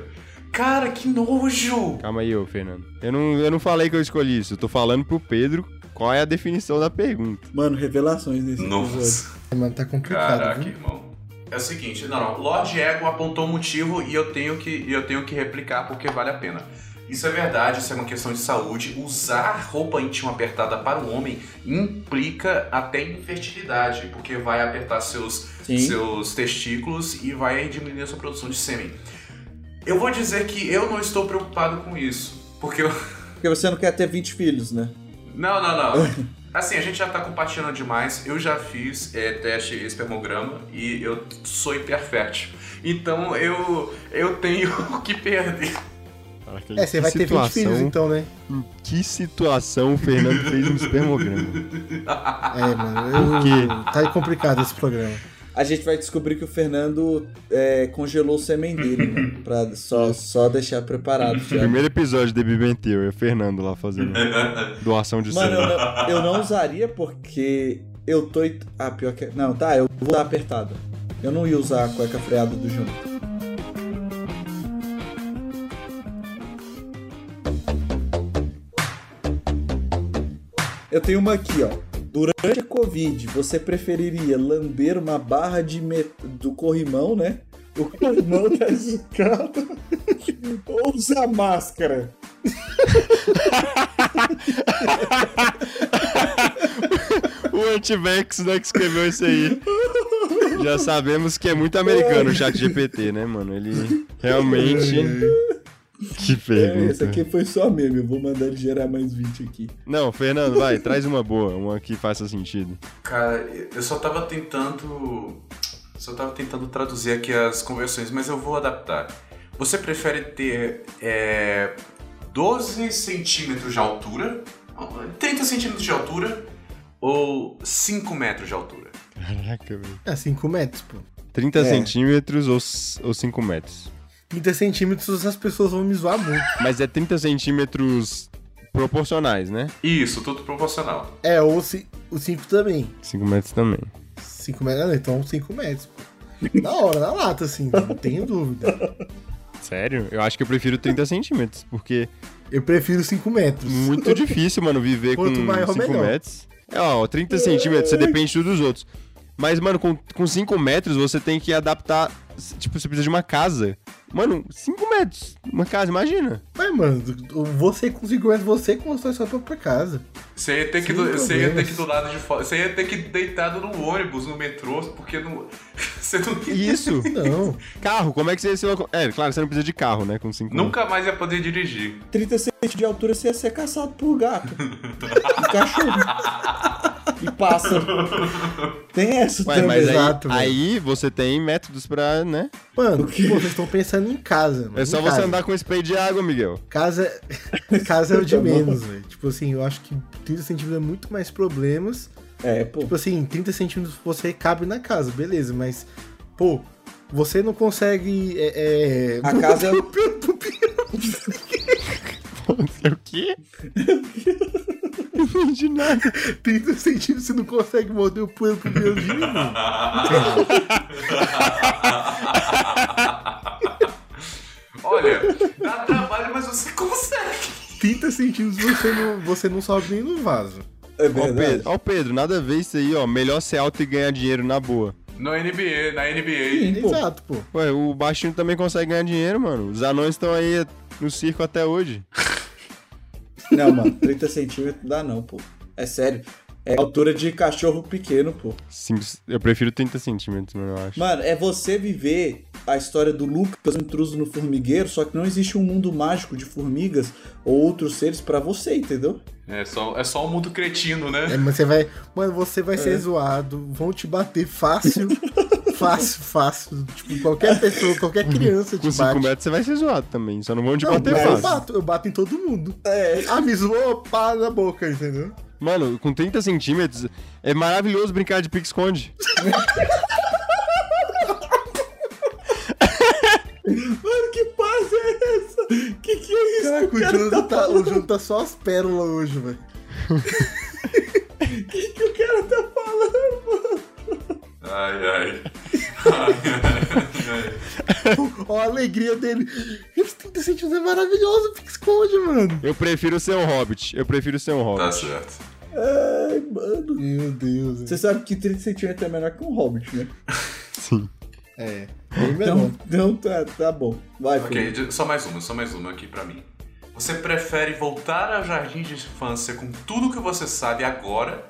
Cara, que nojo. Calma aí, ô Fernando. Eu não, eu não falei que eu escolhi isso. Eu tô falando pro Pedro qual é a definição da pergunta. Mano, revelações nesse episódio. Nossa. Mano, tá complicado. Caraca, viu? irmão. É o seguinte, não, não. Lord Ego apontou um motivo e eu tenho que e eu tenho que replicar porque vale a pena. Isso é verdade, isso é uma questão de saúde. Usar roupa íntima apertada para o homem implica até infertilidade, porque vai apertar seus, Sim. seus testículos e vai diminuir a sua produção de sêmen. Eu vou dizer que eu não estou preocupado com isso, porque eu, Porque você não quer ter 20 filhos, né? não, não, não. Assim, a gente já tá compartilhando demais. Eu já fiz é, teste espermograma e eu sou hiperfértil. Então eu, eu tenho o que perder. É, você vai ter 20 filhos então, né? Em que situação o Fernando fez um espermograma? É, mano. Eu... Tá complicado esse programa. A gente vai descobrir que o Fernando é, congelou o sêmen dele, né? Pra só, só deixar preparado já. Primeiro episódio de Big Bang Theory, é o Fernando lá fazendo doação de Mano, eu sangue. não, eu não usaria porque eu tô. Ah, pior que. Não, tá, eu vou dar apertada. Eu não ia usar a cueca freada do Jonathan. Eu tenho uma aqui, ó. Durante a Covid, você preferiria lamber uma barra de met... do corrimão, né? O corrimão tá escado. ou usar máscara? O Antivex, né, que escreveu isso aí. Já sabemos que é muito americano o chat GPT, né, mano? Ele realmente Que É, pergunta. esse aqui foi só meme, eu vou mandar ele gerar mais 20 aqui. Não, Fernando, vai, traz uma boa, uma que faça sentido. Cara, eu só tava tentando. Só tava tentando traduzir aqui as conversões, mas eu vou adaptar. Você prefere ter é, 12 centímetros de altura, 30 centímetros de altura ou 5 metros de altura? Caraca, velho. É 5 metros, pô. 30 É. centímetros ou, ou 5 metros? 30 centímetros as pessoas vão me zoar muito. Mas é 30 centímetros proporcionais, né? Isso, tudo proporcional. É, ou ci- o 5 também. 5 metros também. 5 metros, não, então 5 metros, pô. Na hora, na lata, assim, não tenho dúvida. Sério? Eu acho que eu prefiro 30 centímetros, porque Eu prefiro 5 metros. muito difícil, mano, viver com Quanto maior, 5 melhor. metros. É, ó, 30 centímetros, você depende tudo dos outros. Mas, mano, com, com 5 metros você tem que adaptar. Tipo, você precisa de uma casa. Mano, 5 metros. Uma casa, imagina. Mas, mano, você com 5 metros, você constrói sua própria casa. Você ia ter que, do, você ia ter que do lado de fora. Você ia ter que ir deitado no ônibus, no metrô, porque não, você não Isso. Não. carro, como é que você ia se É, claro, você não precisa de carro, né? Com 5 nunca mais ia poder dirigir. 30 centímetros de altura você ia ser caçado por gato. e cachorro. e pássaro. Tem essa Ué, mas aí, aí você tem métodos pra, né? Mano, pô, vocês estão pensando em casa. Mano, É só em você casa. andar com spray de água, Miguel. Casa, casa é o de Tá menos, velho. Tipo assim, eu acho que 30 centímetros é muito mais problemas. É, pô. Tipo assim, 30 centímetros você cabe na casa, beleza, mas, pô, você não consegue. É, é... A casa é- É o quê? Não entendi nada. 30 centímetros você não consegue morder o pulo pro violino, mano. Olha, dá trabalho, mas você consegue. 30 centímetros você não, você não sobe nem no vaso. É Ó, verdade. Pedro, ó, Pedro, nada a ver isso aí, ó. Melhor ser alto e ganhar dinheiro na boa. No NBA, na NBA. Sim, pô. Exato, pô. Ué, o baixinho também consegue ganhar dinheiro, mano. Os anões estão aí no circo até hoje. Não, mano, 30 centímetros dá não, pô. É sério. É altura de cachorro pequeno, pô. Cinco- eu prefiro 30 centímetros, mano, eu acho. Mano, é você viver a história do Lucas um intruso no formigueiro, só que não existe um mundo mágico de formigas ou outros seres pra você, entendeu? É só, é só um mundo cretino, né? É, mas você vai. Mano, você vai É. ser zoado, vão te bater fácil. fácil, fácil. Tipo, qualquer pessoa, qualquer criança Com te 5 bate. metros você vai ser zoado também, só não vão te Não, bater mas eu fácil. bato, eu bato em todo mundo. É. Ah, me zoou, pá na boca, entendeu? Mano, com 30 centímetros é maravilhoso brincar de pique-esconde. Mano, que paz é essa? Que que é isso? Caraca, que o o cara Jonathan tá tá, o tá só as pérolas hoje, velho. que, que o cara tá falando, mano? Ai, ai. Ó a alegria dele. Esse 30 centímetros é maravilhoso, fica esconde, mano. Eu prefiro ser um hobbit. Eu prefiro ser um Tá hobbit. certo. Ai, mano. Meu Deus. Você sabe que 30 centímetros é menor que um hobbit, né? Sim. É, bem. Então, então tá, tá bom. Vai, Ok, de- só mais uma, só mais uma aqui pra mim. Você prefere voltar ao jardim de infância com tudo que você sabe agora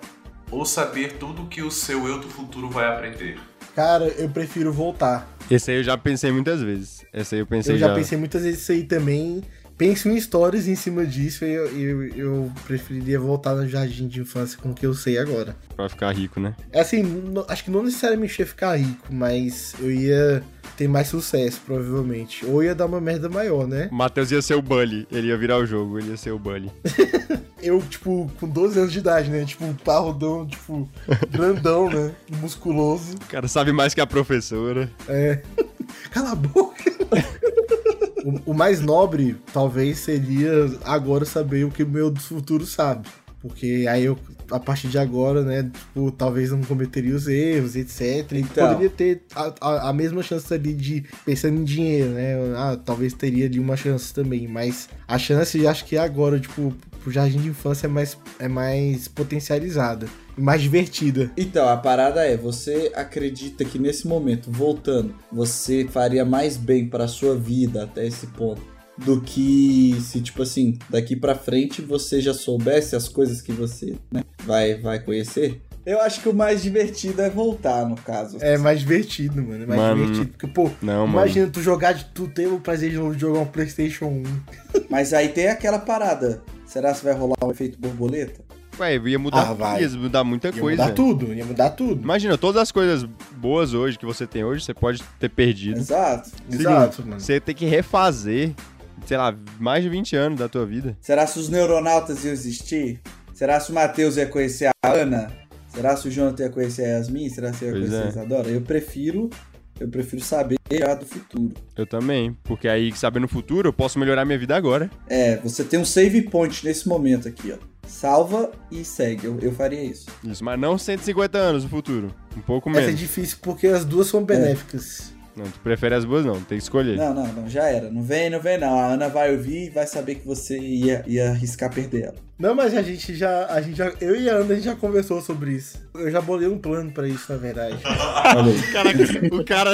ou saber tudo que o seu eu do futuro vai aprender? Cara, eu prefiro voltar. Esse aí eu já pensei muitas vezes. Esse aí eu pensei Eu já pensei muitas vezes isso aí também. Penso em histórias em cima disso e eu, eu, eu preferiria voltar no jardim de infância com o que eu sei agora. Pra ficar rico, né? É assim, no- acho que não necessariamente ia ficar rico, mas eu ia ter mais sucesso, provavelmente. Ou ia dar uma merda maior, né? O Matheus ia ser o Bully. Ele ia virar o jogo, ele ia ser o Bully. Eu, tipo, com 12 anos de idade, né? Tipo, um parrudão, tipo, grandão, né? Musculoso. O cara sabe mais que a professora. É. Cala a boca. o, o mais nobre, talvez, seria agora saber o que o meu futuro sabe. Porque aí eu, a partir de agora, né, tipo, talvez não cometeria os erros, etc. Então. poderia ter a, a, a mesma chance ali de, pensando em dinheiro, né? Ah, talvez teria ali uma chance também. Mas a chance, acho que agora, tipo, pro jardim de infância é mais, é mais potencializada. E mais divertida. Então, a parada é, você acredita que nesse momento, voltando, você faria mais bem pra sua vida até esse ponto do que se, tipo assim, daqui pra frente você já soubesse as coisas que você né, vai, vai conhecer? Eu acho que o mais divertido é voltar, no caso. É mais divertido, mano. É mais Mano. divertido. Porque, pô, Não, imagina tu jogar de. Tu ter o prazer de jogar um PlayStation 1. Mas aí tem aquela parada. Será que vai rolar um efeito borboleta? Ué, ia mudar, Ah, vai. ia mudar muita Ia coisa. mudar tudo, ia mudar tudo. Imagina, todas as coisas boas hoje que você tem hoje, você pode ter perdido. Exato. Exato, mano. Você tem que refazer, sei lá, mais de 20 anos da tua vida. Será se os neuronautas iam existir? Será se o Matheus ia conhecer a Ana? Será se o Jonathan ia conhecer a Yasmin? Será se ia Pois conhecer é. a Isadora? Eu prefiro. Eu prefiro saber já do futuro. Eu também, porque aí, sabendo o futuro, eu posso melhorar minha vida agora. É, você tem um save point nesse momento aqui, ó. Salva e segue. Eu, eu faria isso. Isso, mas não 150 anos no futuro. Um pouco Essa é menos. difícil porque as duas são benéficas. Não, tu prefere as boas não, tem que escolher. Não, não, não, já era. Não vem, não vem, não. A Ana vai ouvir e vai saber que você ia, ia arriscar perder ela. Não, mas a gente já. A gente já. Eu e a Ana a gente já conversou sobre isso. Eu já bolei um plano pra isso, na verdade. Caraca, o cara.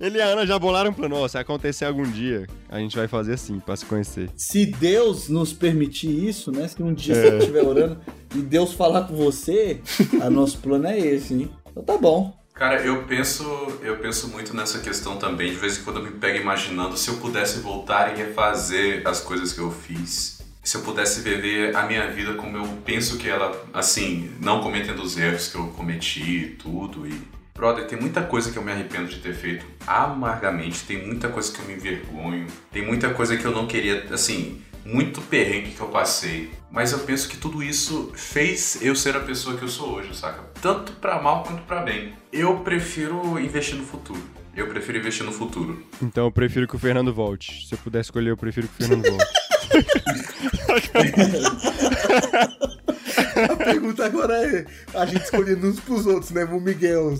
Ele e a Ana já bolaram um plano. Ó, se acontecer algum dia, a gente vai fazer assim, pra se conhecer. Se Deus nos permitir isso, né? Se um dia É. você estiver orando e Deus falar com você, a nosso plano é esse, hein? Então tá bom. Cara, eu penso, eu penso muito nessa questão também. De vez em quando eu me pego imaginando se eu pudesse voltar e refazer as coisas que eu fiz. Se eu pudesse viver a minha vida como eu penso que ela, assim, não cometendo os erros que eu cometi e tudo. E, brother, tem muita coisa que eu me arrependo de ter feito amargamente. Tem muita coisa que eu me envergonho. Tem muita coisa que eu não queria, assim, muito perrengue que eu passei. Mas eu penso que tudo isso fez eu ser a pessoa que eu sou hoje, saca? Tanto pra mal quanto pra bem. Eu prefiro investir no futuro. Eu prefiro investir no futuro. Então eu prefiro que o Fernando volte. Se eu puder escolher, eu prefiro que o Fernando volte. A pergunta agora é: a gente escolhendo uns pros outros, né? O Miguel.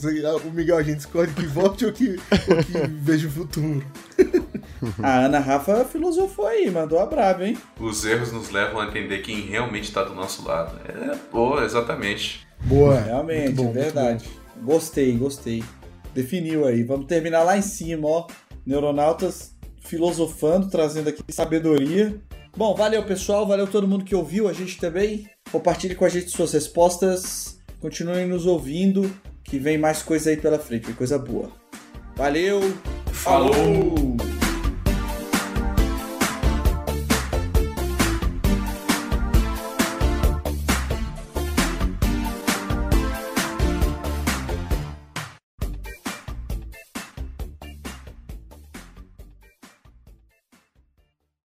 O Miguel a gente escolhe que volte ou que, ou que veja o futuro. A Ana Rafa filosofou aí, mandou a brava, hein? Os erros nos levam a entender quem realmente tá do nosso lado. É, pô, exatamente. Boa. Realmente, bom, é verdade. Gostei, gostei. Definiu aí. Vamos terminar lá em cima, ó. Neuronautas filosofando, trazendo aqui sabedoria. Bom, valeu pessoal, valeu todo mundo que ouviu, a gente também. Compartilhe com a gente suas respostas. Continuem nos ouvindo, que vem mais coisa aí pela frente, coisa boa. Valeu! Falou!